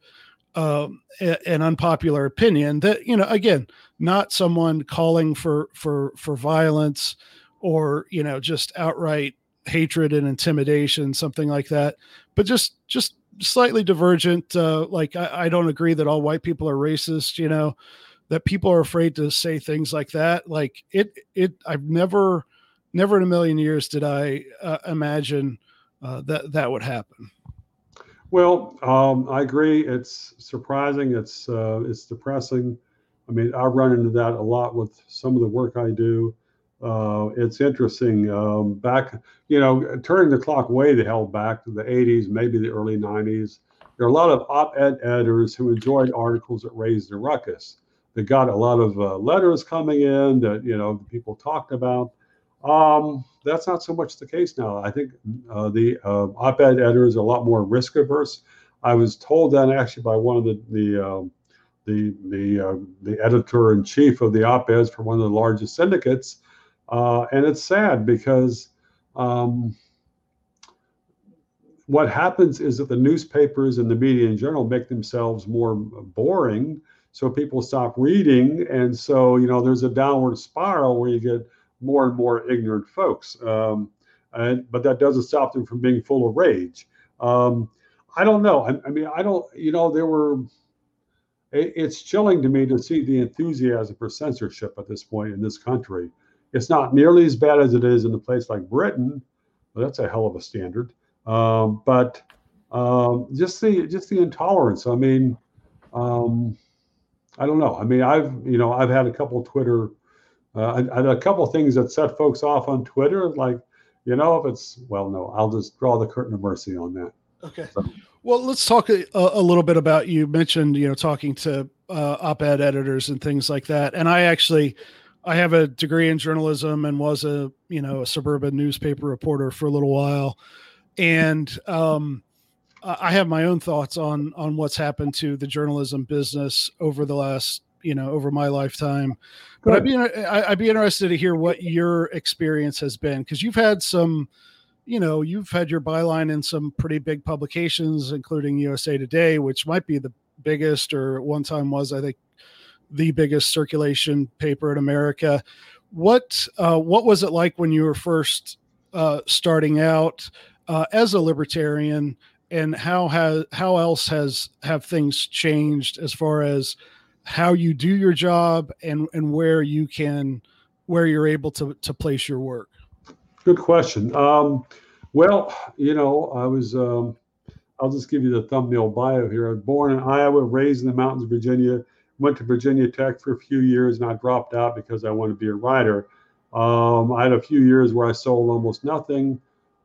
um, a, an unpopular opinion that you know again not someone calling for for for violence or you know just outright hatred and intimidation something like that but just just slightly divergent. Uh, like I, I don't agree that all white people are racist. You know, that people are afraid to say things like that. Like it, it. I've never, never in a million years did I uh, imagine uh, that that would happen. Well, um, I agree. It's surprising. It's uh, it's depressing. I mean, I run into that a lot with some of the work I do. Uh, it's interesting. Um, back, you know, turning the clock way the hell back to the 80s, maybe the early 90s, there are a lot of op ed editors who enjoyed articles that raised a ruckus. They got a lot of uh, letters coming in that, you know, people talked about. Um, that's not so much the case now. I think uh, the uh, op ed editors are a lot more risk averse. I was told that actually by one of the, the um, the the uh, the editor in chief of the op-eds for one of the largest syndicates uh, and it's sad because um, what happens is that the newspapers and the media in general make themselves more boring. So people stop reading. And so, you know, there's a downward spiral where you get more and more ignorant folks. Um, and, but that doesn't stop them from being full of rage. Um, I don't know. I, I, mean, I don't. You know, there were. It, it's chilling to me to see the enthusiasm for censorship at this point in this country. It's not nearly as bad as it is in a place like Britain. Well, that's a hell of a standard. Um, but um, just the just the intolerance. I mean, um, I don't know. I mean, I've you know I've had a couple Twitter, uh, I, I had a couple things that set folks off on Twitter. Like, you know, if it's well, no, I'll just draw the curtain of mercy on that. Okay. So. Well, let's talk a, a, little bit about you mentioned you know talking to uh, op-ed editors and things like that, and I actually. I have a degree in journalism and was a you know a suburban newspaper reporter for a little while, and um, I have my own thoughts on on what's happened to the journalism business over the last you know over my lifetime. But I'd be I'd be interested to hear what your experience has been because you've had some, you know, you've had your byline in some pretty big publications, including USA Today, which might be the biggest or one time was I think the biggest circulation paper in America. What uh, what was it like when you were first uh, starting out uh, as a libertarian? and how has how else has have things changed as far as how you do your job and and where you can where you're able to to place your work good question um, well you know i was um, i'll just give you the thumbnail bio here i was born in iowa raised in the mountains of virginia went to virginia tech for a few years and i dropped out because i wanted to be a writer um, i had a few years where i sold almost nothing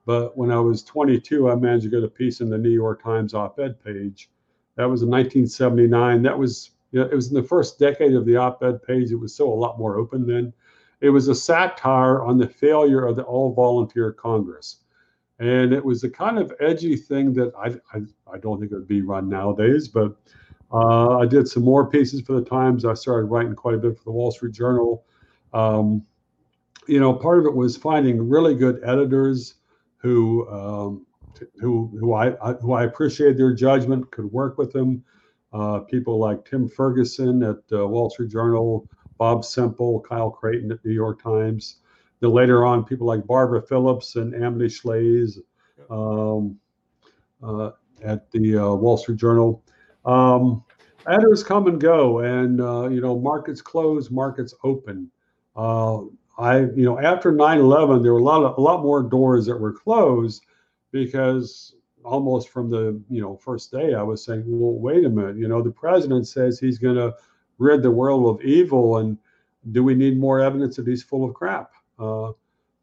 but when I was 22, I managed to get a piece in the New York Times op-ed page. That was in 1979. That was you know, it was in the first decade of the op-ed page. It was still a lot more open then. It was a satire on the failure of the all-volunteer Congress, and it was the kind of edgy thing that I I, I don't think it would be run nowadays. But uh, I did some more pieces for the Times. I started writing quite a bit for the Wall Street Journal. Um, you know, part of it was finding really good editors who um, who who I, who I appreciate their judgment, could work with them. Uh, people like Tim Ferguson at uh, Wall Street Journal, Bob Semple, Kyle Crichton at New York Times. Then later on, people like Barbara Phillips and Amity Shlaes um, uh, at the uh, Wall Street Journal. Um, editors come and go, and uh, you know markets close, markets open. Uh, I, you know, after 9/11, there were a lot of a lot more doors that were closed because almost from the you know first day I was saying, well, wait a minute, you know, the president says he's going to rid the world of evil, and do we need more evidence that he's full of crap? Uh,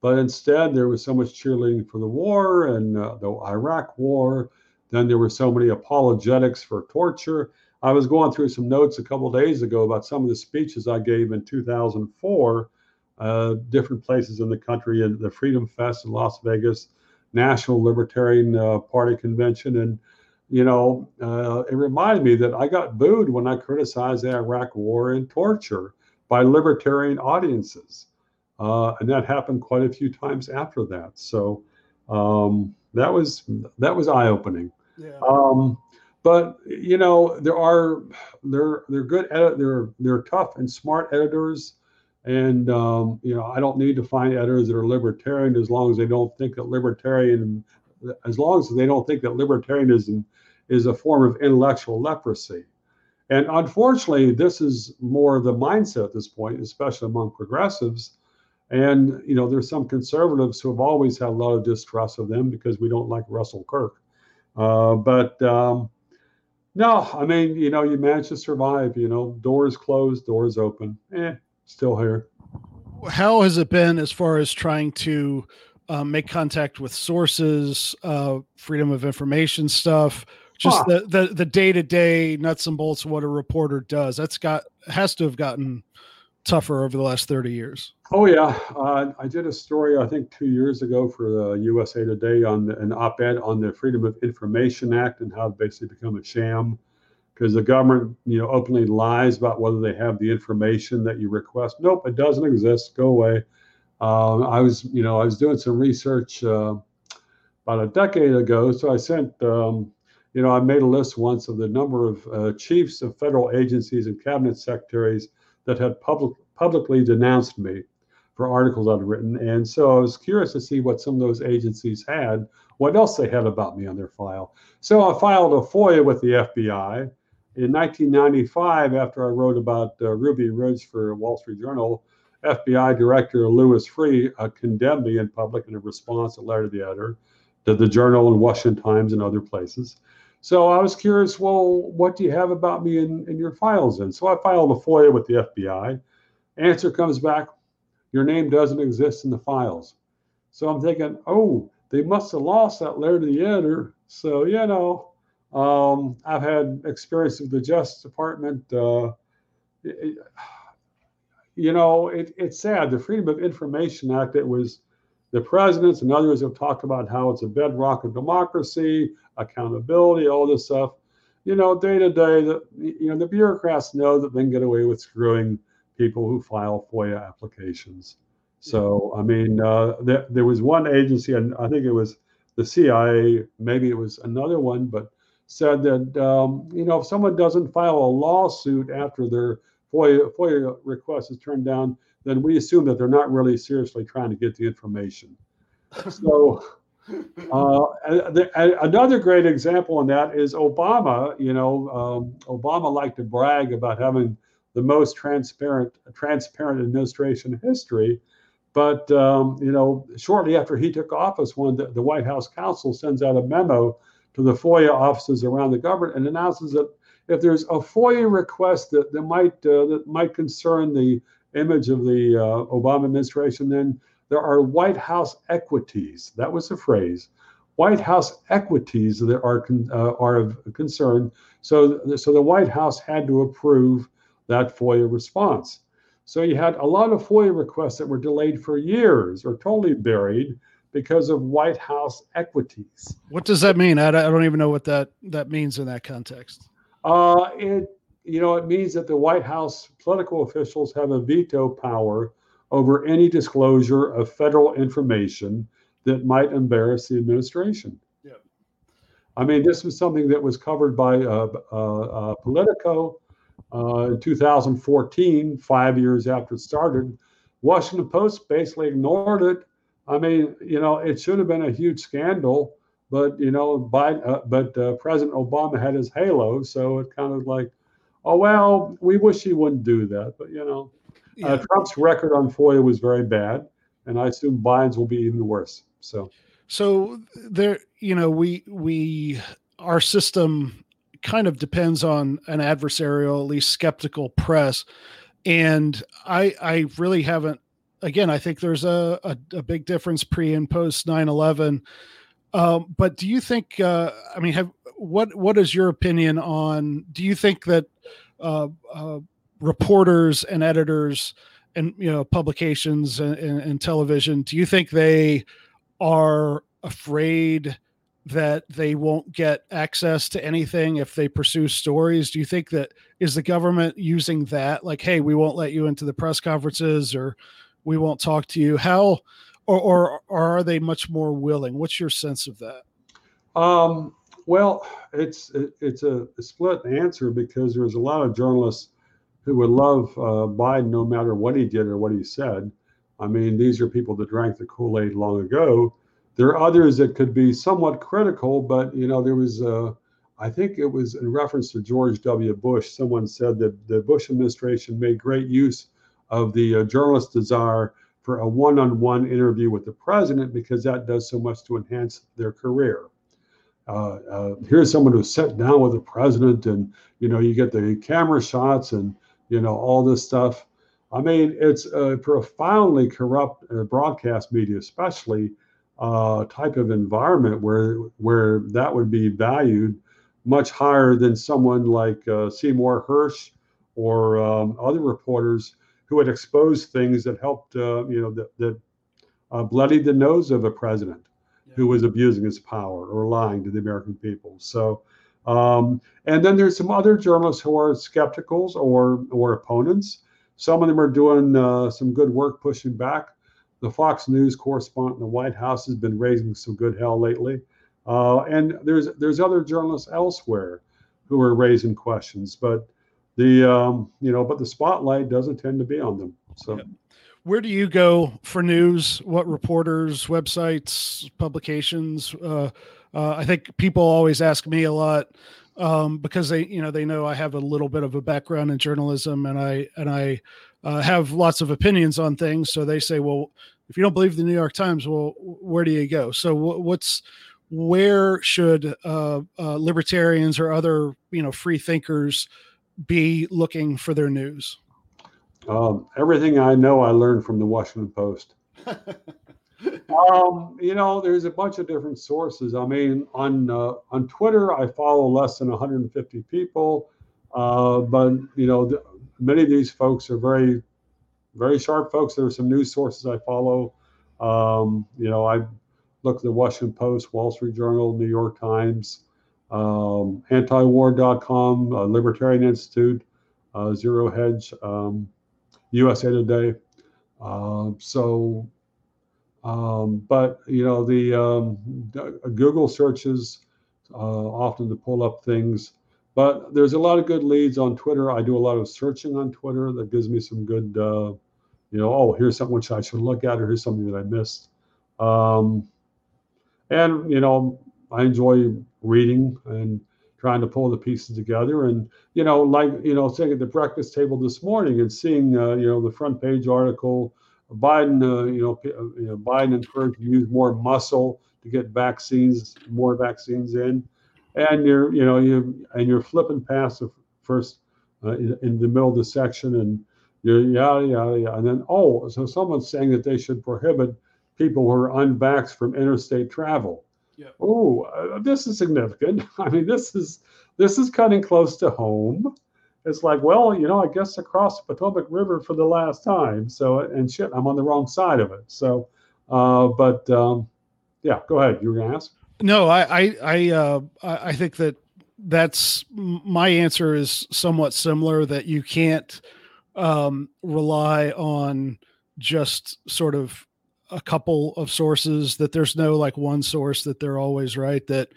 but instead, there was so much cheerleading for the war and uh, the Iraq war. Then there were so many apologetics for torture. I was going through some notes a couple days ago about some of the speeches I gave in 2004 uh, different places in the country, and the Freedom Fest in Las Vegas, National Libertarian uh, Party Convention, and you know, uh, it reminded me that I got booed when I criticized the Iraq War and torture by libertarian audiences, uh, and that happened quite a few times after that. So um, that was that was eye opening. Yeah. Um, but you know, there are they're they're good edit they're they're tough and smart editors and um, you know, I don't need to find editors that are libertarian as long as they don't think that libertarian, as long as they don't think that libertarianism is a form of intellectual leprosy. And unfortunately, this is more the mindset at this point, especially among progressives. And you know, there's some conservatives who have always had a lot of distrust of them because we don't like Russell Kirk. Uh, but um, no, I mean, you know, you manage to survive. You know, doors closed, doors open. Eh, still here. How has it been as far as trying to um, make contact with sources, uh, freedom of information stuff, just huh. the, the the day to day nuts and bolts of what a reporter does? That's got has to have gotten tougher over the last 30 years. Oh yeah, uh, I did a story I think two years ago for the USA Today on the, an op-ed on the Freedom of Information Act and how it basically become a sham because the government, you know, openly lies about whether they have the information that you request. Nope, it doesn't exist. Go away. Um, I was, you know, I was doing some research uh, about a decade ago, so I sent, um, you know, I made a list once of the number of uh, chiefs of federal agencies and cabinet secretaries that had public, publicly denounced me for articles I'd written. And so I was curious to see what some of those agencies had, what else they had about me on their file. So I filed a FOIA with the FBI. In 1995, after I wrote about uh, Ruby Ridge for Wall Street Journal, FBI Director Louis Freeh uh, condemned me in public in a response, a letter to the editor, to the Journal and Washington Times and other places. So I was curious, well, what do you have about me in, in your files? And so I filed a FOIA with the FBI. Answer comes back, your name doesn't exist in the files. So I'm thinking, oh, they must have lost that letter to the editor. So, you know, um, I've had experience with the Justice Department. Uh, it, you know, it, it's sad. The Freedom of Information Act, it was the presidents and others have talked about how it's a bedrock of democracy, accountability, all this stuff. You know, day to day, the you know the bureaucrats know that they can get away with screwing people who file FOIA applications. So, I mean, uh, there, there was one agency, and I think it was the CIA, maybe it was another one, but said that, um, you know, if someone doesn't file a lawsuit after their FOIA, FOIA request is turned down, then we assume that they're not really seriously trying to get the information. So, uh, another great example on that is Obama. You know, um, Obama liked to brag about having the most transparent transparent administration in history. But um, you know, shortly after he took office, one the, the White House counsel sends out a memo to the FOIA offices around the government and announces that if there's a FOIA request that, that might uh, that might concern the image of the uh, Obama administration, then there are White House equities. That was the phrase. White House equities that are uh, are of concern. So, so the White House had to approve that FOIA response. So you had a lot of FOIA requests that were delayed for years or totally buried because of White House equities. What does that mean? I, don't even know what that that means in that context. Uh, it you know it means that the White House political officials have a veto power over any disclosure of federal information that might embarrass the administration. Yeah. I mean, this was something that was covered by uh, uh, uh Politico uh, in 2014, five years after it started. Washington Post basically ignored it. I mean, you know, it should have been a huge scandal, but you know, Biden, uh, but uh, President Obama had his halo, so it kind of like, oh well, we wish he wouldn't do that, but you know, uh, yeah. uh, Trump's record on FOIA was very bad, and I assume Biden's will be even worse. So, so there, you know, we we our system kind of depends on an adversarial, at least skeptical press. And I, I really haven't. Again, I think there's a, a, a big difference pre and post 9 11. Um, but do you think? Uh, I mean, have what what is your opinion on? Do you think that uh, uh, reporters and editors and you know publications and, and, and television? Do you think they are afraid? that they won't get access to anything if they pursue stories do you think that is the government using that like hey we won't let you into the press conferences or we won't talk to you how or or, or are they much more willing what's your sense of that um, well it's it's a, split answer because there's a lot of journalists who would love uh, biden no matter what he did or what he said i mean these are people that drank the kool-aid long ago there are others that could be somewhat critical, but you know, there was, uh, I think it was in reference to George W. Bush. Someone said that the Bush administration made great use of the uh, journalist desire for a one-on-one interview with the president because that does so much to enhance their career. Uh, uh, here's someone who sat down with the president, and you know, you get the camera shots and you know all this stuff. I mean, it's a profoundly corrupt uh, broadcast media, especially uh, type of environment where where that would be valued much higher than someone like uh, Seymour Hersh or um, other reporters who had exposed things that helped, uh, you know, that, that uh, bloodied the nose of a president yeah. who was abusing his power or lying to the American people. So, um, and then there's some other journalists who are skepticals or or opponents. Some of them are doing uh, some good work pushing back the Fox News correspondent in the White House has been raising some good hell lately. Uh, and there's there's other journalists elsewhere who are raising questions, but the um, you know, but the spotlight doesn't tend to be on them. So. where do you go for news? What reporters, websites, publications? Uh, uh, I think people always ask me a lot um, because they, you know, they know I have a little bit of a background in journalism, and I and I uh, have lots of opinions on things. So they say, well, if you don't believe the New York Times, well, where do you go? So what's where should uh, uh, libertarians or other, you know, free thinkers be looking for their news? Um, everything I know, I learned from the Washington Post. um, you know, there's a bunch of different sources. I mean, on uh, on Twitter, I follow less than 150 people, uh, but you know, the, many of these folks are very, very sharp folks. There are some news sources I follow. Um, you know, I look at the Washington Post, Wall Street Journal, New York Times, um, antiwar.com, uh, Libertarian Institute, uh, Zero Hedge. Um, USA Today. Uh, so, um, but you know, the, um, Google searches uh, often to pull up things. But there's a lot of good leads on Twitter. I do a lot of searching on Twitter that gives me some good, uh, you know, oh, here's something which I should look at, or here's something that I missed. Um, and you know, I enjoy reading and trying to pull the pieces together. And you know, like you know, sitting at the breakfast table this morning and seeing uh, you know the front page article, Biden, uh, you know, uh, you know, Biden encouraged to use more muscle to get vaccines, more vaccines in, and you're you know you and you're flipping past the first uh, in, in, the middle of the section and you're yada yada yada, and then oh, so someone's saying that they should prohibit people who are unvaxxed from interstate travel yeah. Oh, uh, this is significant. I mean, this is this is cutting close to home. It's like, well, you know, I guess across the Potomac River for the last time. So, and shit, I'm on the wrong side of it. So, uh, but um, yeah, go ahead. You were going to ask? No, I, I, I, uh, I think that that's my answer is somewhat similar. That you can't um, rely on just sort of a couple of sources that there's no like one source that they're always right that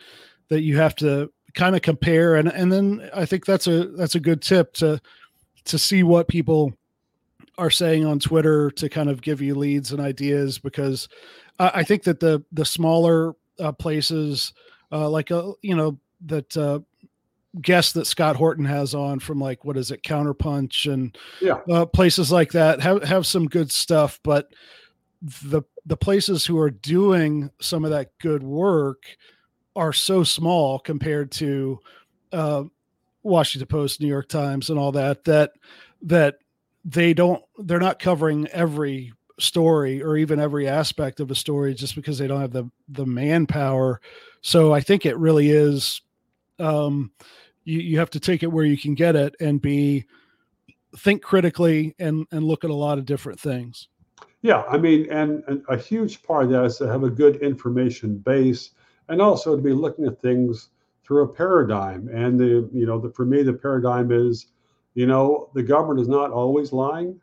that you have to kind of compare and and then I think that's a that's a good tip to to see what people are saying on Twitter to kind of give you leads and ideas because I, I think that the the smaller uh, places uh, like a uh, you know that uh, guests that Scott Horton has on from like what is it Counterpunch and yeah. uh, places like that have have some good stuff but the the places who are doing some of that good work are so small compared to uh, Washington Post, New York Times, and all that that that they don't they're not covering every story or even every aspect of a story just because they don't have the the manpower. So I think it really is um, you, you have to take it where you can get it and be think critically and and look at a lot of different things. Yeah, I mean, and, and, a huge part of that is to have a good information base, and also to be looking at things through a paradigm. And the you know, the, for me, the paradigm is, you know, the government is not always lying,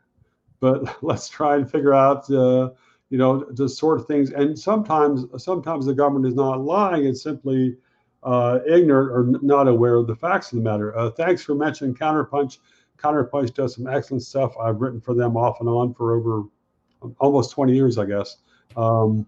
but let's try and figure out, uh, you know, the sort of things. And sometimes, sometimes the government is not lying; it's simply uh, ignorant or not aware of the facts of the matter. Uh, thanks for mentioning Counterpunch. Counterpunch does some excellent stuff. I've written for them off and on for over almost 20 years, I guess. Um,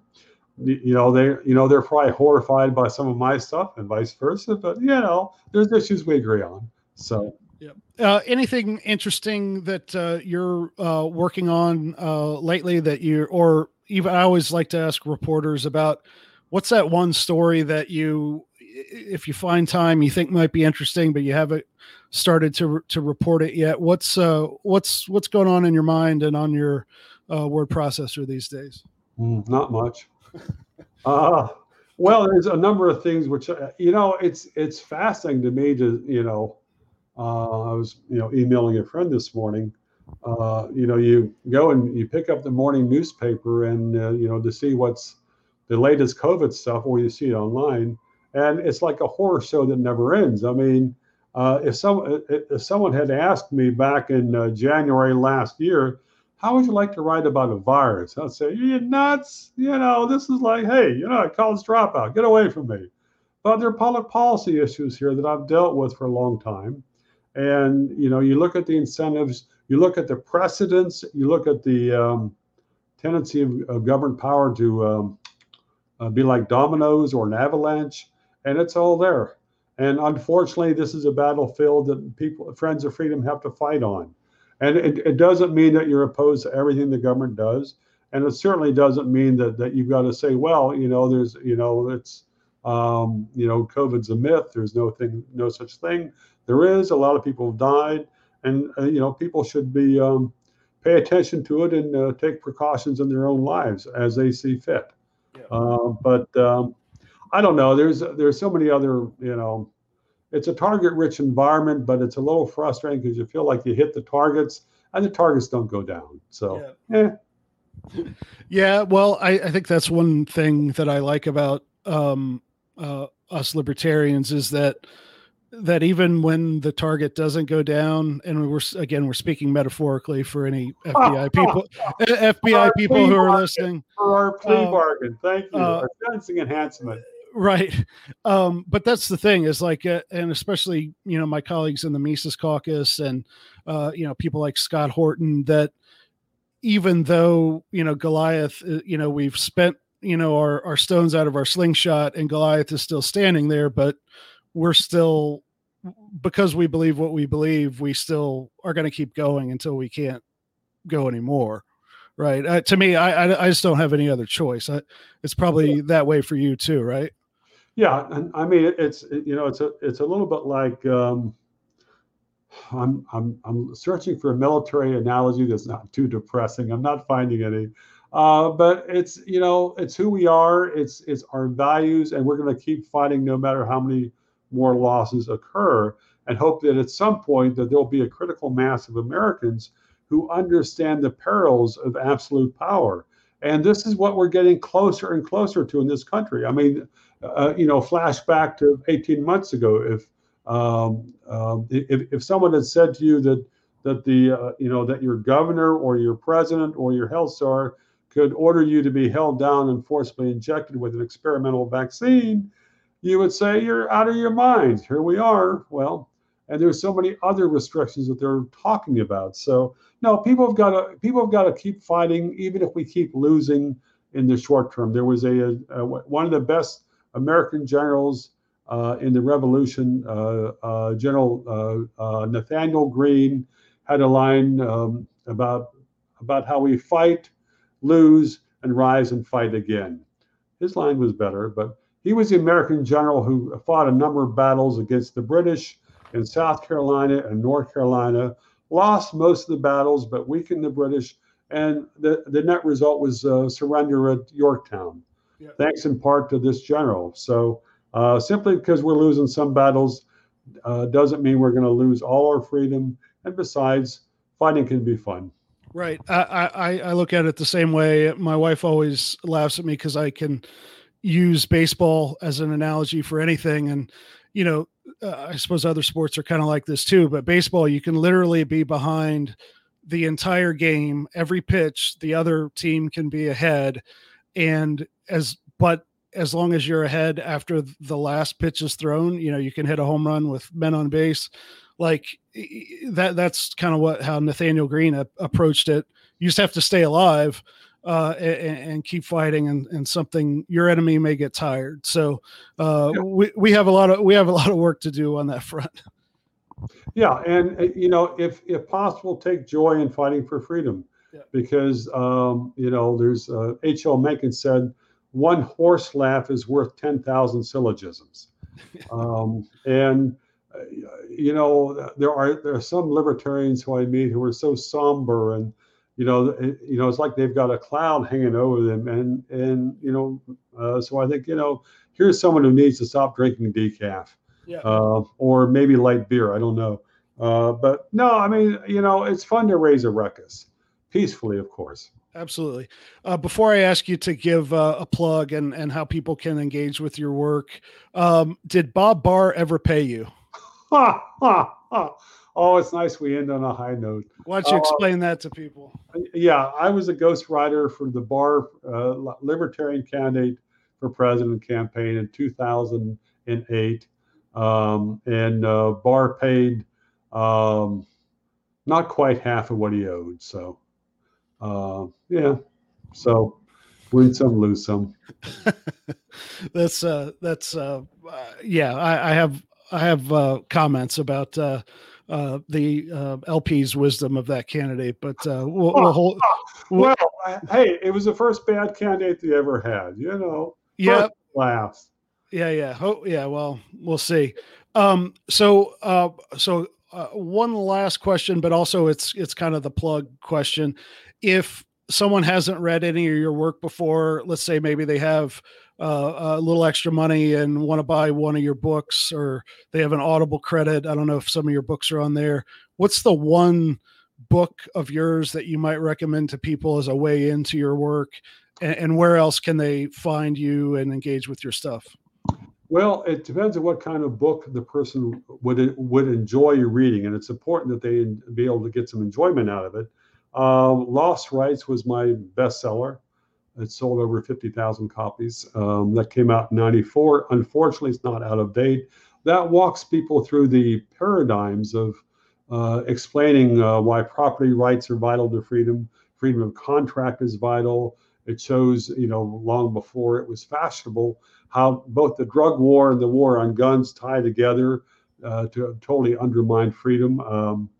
you know they you know they're probably horrified by some of my stuff and vice versa but you know there's issues we agree on so yeah uh, anything interesting that uh, you're uh, working on uh, lately that you or even i always like to ask reporters about what's that one story that you if you find time you think might be interesting but you haven't started to to report it yet what's uh what's what's going on in your mind and on your uh, word processor these days? Mm, not much. uh, well, there's a number of things which uh, you know it's it's fascinating to me to you know uh, I was you know emailing a friend this morning. Uh, you know, you go and you pick up the morning newspaper and uh, you know to see what's the latest COVID stuff, or you see it online, and it's like a horror show that never ends. I mean, uh, if some if someone had asked me back in uh, January last year, how would you like to write about a virus? I'd say, you're nuts. You know, this is like, hey, you know, I college dropout, get away from me. But there are public policy issues here that I've dealt with for a long time. And, you know, you look at the incentives, you look at the precedents, you look at the, um, tendency of, of government power to um, uh, be like dominoes or an avalanche, and it's all there. And unfortunately, this is a battlefield that people, friends of freedom, have to fight on. And it, it doesn't mean that you're opposed to everything the government does. And it certainly doesn't mean that, that you've got to say, well, you know, there's, you know, it's, um, you know, COVID's a myth. There's no thing, no such thing. There is. A lot of people have died, and uh, you know, people should be um, pay attention to it and uh, take precautions in their own lives as they see fit. Yeah. Uh, but um, I don't know. There's there's so many other you know. It's a target-rich environment, but it's a little frustrating because you feel like you hit the targets and the targets don't go down. So, yeah. Eh. Yeah, well, I, I think that's one thing that I like about um, uh, us libertarians is that that even when the target doesn't go down, and we're again we're speaking metaphorically for any FBI people, FBI people who are listening. For our plea um, bargain, thank you. Uh, our sentencing enhancement. Right, um, but that's the thing is like, uh, and especially you know my colleagues in the Mises Caucus and uh, you know people like Scott Horton that even though you know Goliath, uh, you know we've spent you know our our stones out of our slingshot and Goliath is still standing there, but we're still because we believe what we believe, we still are going to keep going until we can't go anymore. Right. Uh, to me, I, I, I just don't have any other choice. I, it's probably yeah. that way for you too, right? Yeah, and I mean it's you know it's a it's a little bit like um, I'm I'm I'm searching for a military analogy that's not too depressing. I'm not finding any. Uh, but it's you know it's who we are. It's it's our values, and we're going to keep fighting no matter how many more losses occur, and hope that at some point that there'll be a critical mass of Americans who understand the perils of absolute power. And this is what we're getting closer and closer to in this country. I mean, uh, you know, flashback to 18 months ago. If um, um, if, if someone had said to you that that the uh, you know that your governor or your president or your health czar could order you to be held down and forcibly injected with an experimental vaccine, you would say you're out of your mind. Here we are. Well, and there's so many other restrictions that they're talking about. So no, people have got to people have got to keep fighting, even if we keep losing in the short term. There was a, a one of the best American generals uh, in the Revolution, uh, uh, General uh, uh, Nathanael Greene, had a line um, about about how we fight lose, and rise and fight again. His line was better, but he was the American general who fought a number of battles against the British in South Carolina and North Carolina, lost most of the battles, but weakened the British. And the, the net result was uh, surrender at Yorktown, yeah. thanks in part to this general. So uh, simply because we're losing some battles uh, doesn't mean we're going to lose all our freedom. And besides, fighting can be fun. Right. I, I, I look at it the same way. My wife always laughs at me because I can use baseball as an analogy for anything. And, you know, uh, I suppose other sports are kind of like this too, but baseball, you can literally be behind the entire game, every pitch, the other team can be ahead. And as, but as long as you're ahead after the last pitch is thrown, you know, you can hit a home run with men on base like that that's kind of what how Nathanael Greene a- approached it. You just have to stay alive uh, and, and, keep fighting, and, and something your enemy may get tired. So uh, yeah. we we have a lot of we have a lot of work to do on that front. Yeah, and uh, you know, if if possible, take joy in fighting for freedom, yeah. because um, you know, there's uh, H.L. Mencken said, one horse laugh is worth ten thousand syllogisms, um, and you know, there are there are some libertarians who I meet who are so somber and you know, you know, it's like they've got a cloud hanging over them, and and you know, uh, so I think you know, here's someone who needs to stop drinking decaf, yeah. uh, or maybe light beer. I don't know, uh, but no, I mean, you know, it's fun to raise a ruckus, peacefully, of course. Absolutely. Uh, before I ask you to give uh, a plug and and how people can engage with your work, um, did Bob Barr ever pay you? ha, ha, ha. Oh, it's nice we end on a high note. Why don't you uh, explain uh, that to people? Yeah, I was a ghostwriter for the Barr uh, Libertarian candidate for president campaign in 2008. Um, and uh, Barr paid um, not quite half of what he owed. So, uh, yeah. So win some, lose some. that's uh, that's uh, uh, yeah. I, I, have I have uh, comments about uh, uh, the uh, LP's wisdom of that candidate, but uh, we'll, we'll hold. We'll, well, hey, it was the first bad candidate they ever had. You know. Yeah. Last. Yeah, yeah, oh, yeah. Well, we'll see. Um, so, uh, so uh, one last question, but also it's it's kind of the plug question. If someone hasn't read any of your work before, let's say maybe they have uh, a little extra money and want to buy one of your books, or they have an Audible credit. I don't know if some of your books are on there. What's the one book of yours that you might recommend to people as a way into your work? And, and where else can they find you and engage with your stuff? Well, it depends on what kind of book the person would would enjoy reading, and it's important that they be able to get some enjoyment out of it. Uh, Lost Rights was my bestseller. It sold over 50,000 copies. Um, that came out in 94. Unfortunately, it's not out of date. That walks people through the paradigms of uh, explaining uh, why property rights are vital to freedom, freedom of contract is vital. It shows, you know, long before it was fashionable, how both the drug war and the war on guns tie together uh, to totally undermine freedom. Um,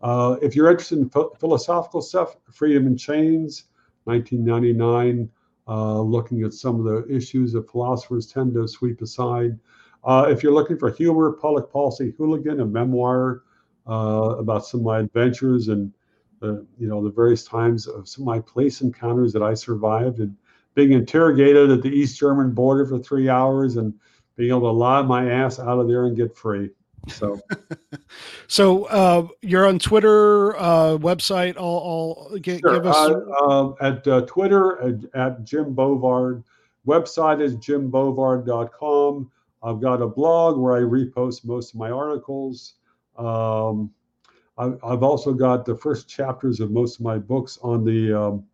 uh, if you're interested in ph- philosophical stuff, Freedom in Chains, 1999, uh, looking at some of the issues that philosophers tend to sweep aside. Uh, if you're looking for humor, Public Policy Hooligan, a memoir uh, about some of my adventures and the, you know the various times of some of my police encounters that I survived and being interrogated at the East German border for three hours and being able to lie my ass out of there and get free. So, so uh, you're on Twitter uh, website. I'll, I'll get, sure. give us uh, at uh, Twitter at, at, Jim Bovard. Website is jimbovard.com. I've got a blog where I repost most of my articles. Um, I, have also got the first chapters of most of my books on the um,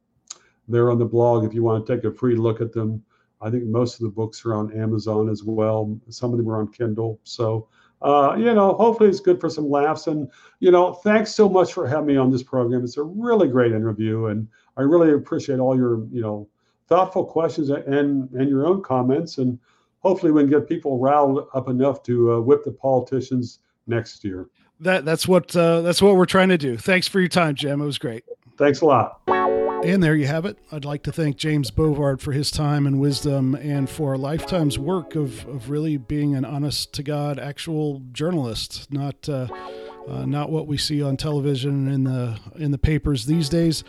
they're on the blog if you want to take a free look at them. I think most of the books are on Amazon as well. Some of them are on Kindle. So, uh, you know, hopefully it's good for some laughs. And, you know, thanks so much for having me on this program. It's a really great interview. And I really appreciate all your, you know, thoughtful questions and, and your own comments. And hopefully we can get people riled up enough to uh, whip the politicians next year. That that's what uh, that's what we're trying to do. Thanks for your time, Jim. It was great. Thanks a lot. And there you have it. I'd like to thank James Bovard for his time and wisdom and for a lifetime's work of, of really being an honest to God actual journalist, not uh, uh, not what we see on television in the in the papers these days.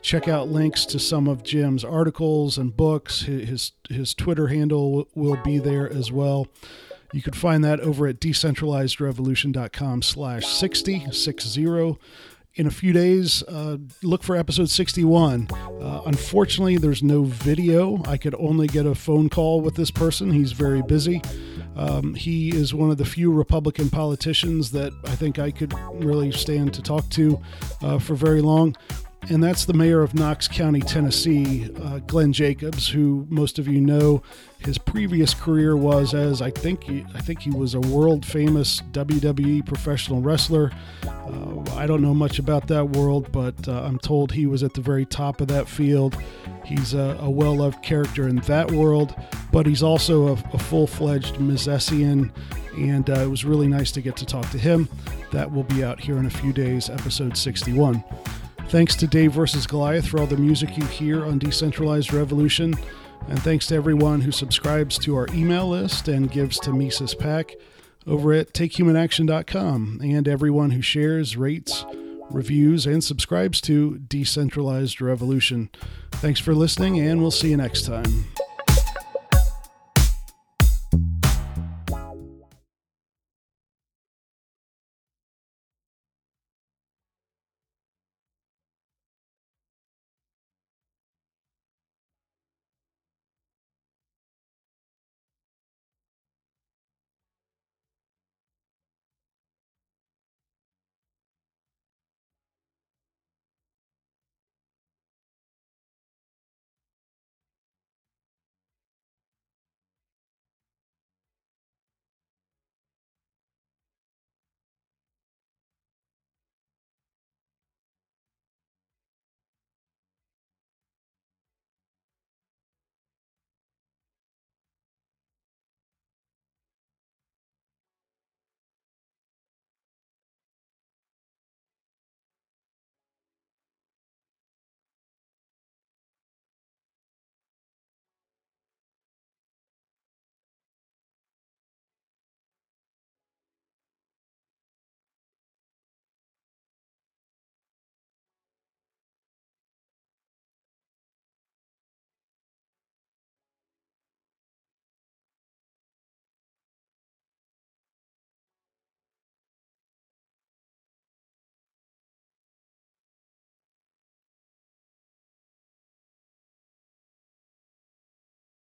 Check out links to some of Jim's articles and books. His his Twitter handle will be there as well. You can find that over at decentralizedrevolution.com slash 60, 60 in a few days, uh, look for episode 61. Uh, unfortunately, there's no video. I could only get a phone call with this person. He's very busy. Um, he is one of the few Republican politicians that I think I could really stand to talk to uh, for very long and that's the mayor of Knox County, Tennessee, uh, Glenn Jacobs, who most of you know. His previous career was as I think he, I think he was a world famous WWE professional wrestler. Uh, I don't know much about that world, but uh, I'm told he was at the very top of that field. He's a, a well loved character in that world, but he's also a, a full fledged Misesian, and uh, it was really nice to get to talk to him. That will be out here in a few days, episode 61. Thanks to Dave versus Goliath for all the music you hear on Decentralized Revolution. And thanks to everyone who subscribes to our email list and gives to Mises PAC over at takehumanaction.com, and everyone who shares, rates, reviews, and subscribes to Decentralized Revolution. Thanks for listening, and we'll see you next time.